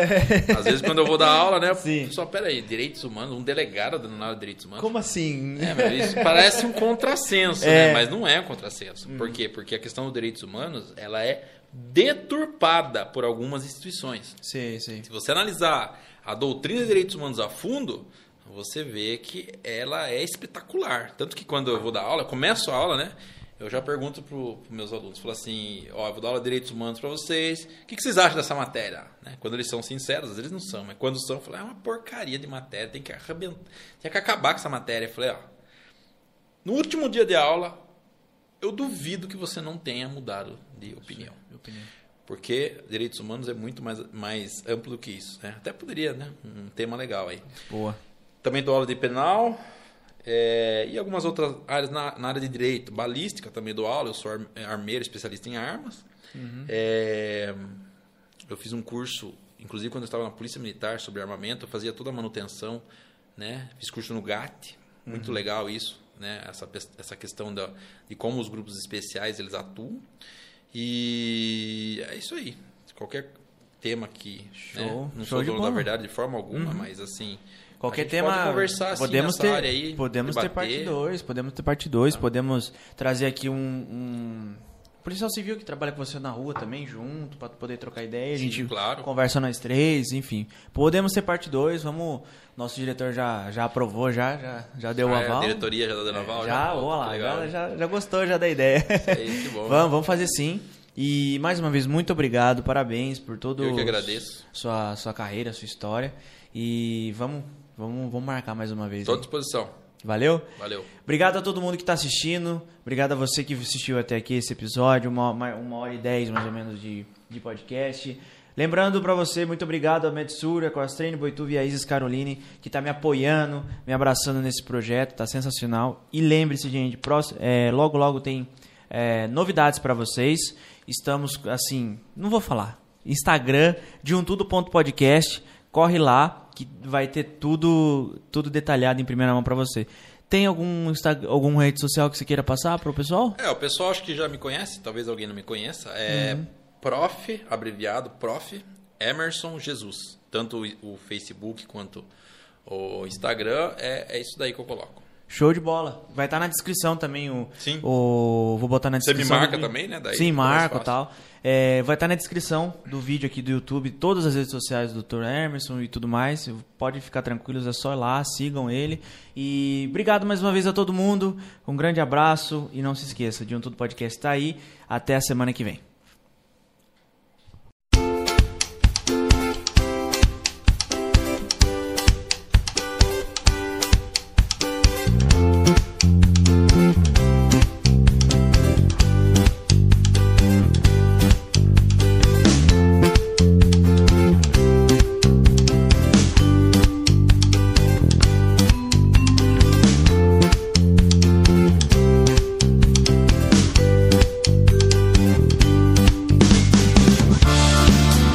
Às vezes, quando eu vou dar aula, né? Sim. Só, peraí, direitos humanos, um delegado dando aula de direitos humanos. Como assim? É, isso parece um contrassenso, é. né? Mas não é um contrassenso. Hum. Por quê? Porque a questão dos direitos humanos, ela é deturpada por algumas instituições. Sim, sim. Se você analisar a doutrina de direitos humanos a fundo, você vê que ela é espetacular. Tanto que quando eu vou dar aula, começo a aula, né? Eu já pergunto para os meus alunos, falo assim, ó, eu vou dar aula de direitos humanos para vocês, o que, que, vocês acham dessa matéria? Né? Quando eles são sinceros, às vezes não são, mas quando são, eu falo, é uma porcaria de matéria, tem que, arrebentar, tem que acabar com essa matéria. Eu falei, ó, no último dia de aula, eu duvido que você não tenha mudado de opinião. Sim, opinião. Porque direitos humanos é muito mais, mais amplo do que isso. Né? Até poderia, né? Um tema legal aí. Boa. Também dou aula de penal é, e algumas outras áreas na, na, área de direito. Balística também dou aula, eu sou armeiro, especialista em armas. Uhum. É, eu fiz um curso, inclusive quando eu estava na Polícia Militar, sobre armamento, eu fazia toda a manutenção. Né? Fiz curso no GAT, muito uhum. legal isso. Né? Essa, essa questão da, de como os grupos especiais eles atuam. E é isso aí. Qualquer tema que né? não Show sou dono da verdade de forma alguma, uhum. mas assim Qualquer tema. Pode conversar assim, podemos ter, aí, podemos debater. ter parte 2, podemos ter parte 2, ah. podemos trazer aqui um, um, policial civil que trabalha com você na rua também, junto, para poder trocar ideia. Sim, a gente claro. conversa nós três, enfim. Podemos ter parte 2, vamos. Nosso diretor já, já aprovou, já, já, já deu o ah, aval. A diretoria já deu aval? É, já, já, lá, já, já, já, gostou já da ideia. Aí, que bom. (laughs) vamos, vamos fazer sim. E mais uma vez, muito obrigado, parabéns por todo Eu que agradeço. Sua, sua carreira, sua história. E vamos Vamos, vamos marcar mais uma vez. Estou à disposição. Valeu? Valeu. Obrigado a todo mundo que está assistindo. Obrigado a você que assistiu até aqui esse episódio. Uma, uma hora e dez, mais ou menos, de, de podcast. Lembrando para você, muito obrigado a Medsura, Cross-Train, Boituva e a Isis Caroline, que está me apoiando, me abraçando nesse projeto. Tá sensacional. E lembre-se, gente, próximo, é, logo, logo tem é, novidades para vocês. Estamos, assim, não vou falar. Instagram, de um tudo.podcast. Corre lá, que vai ter tudo, tudo detalhado em primeira mão para você. Tem algum alguma rede social que você queira passar para o pessoal? É, o pessoal acho que já me conhece, talvez alguém não me conheça. É uhum. Prof, abreviado, Prof, Emerson Jesus. Tanto o Facebook quanto o Instagram, é, é isso daí que eu coloco. Show de bola. Vai estar na descrição também o. Sim. o vou botar na Você descrição. me marca do- também, né? Daí Sim, marco e tal. É, vai estar na descrição do vídeo aqui do YouTube, todas as redes sociais do Dr. Emerson e tudo mais. Pode ficar tranquilos, é só ir lá, sigam ele. E obrigado mais uma vez a todo mundo. Um grande abraço e não se esqueça, de um Tudo Podcast está aí. Até a semana que vem.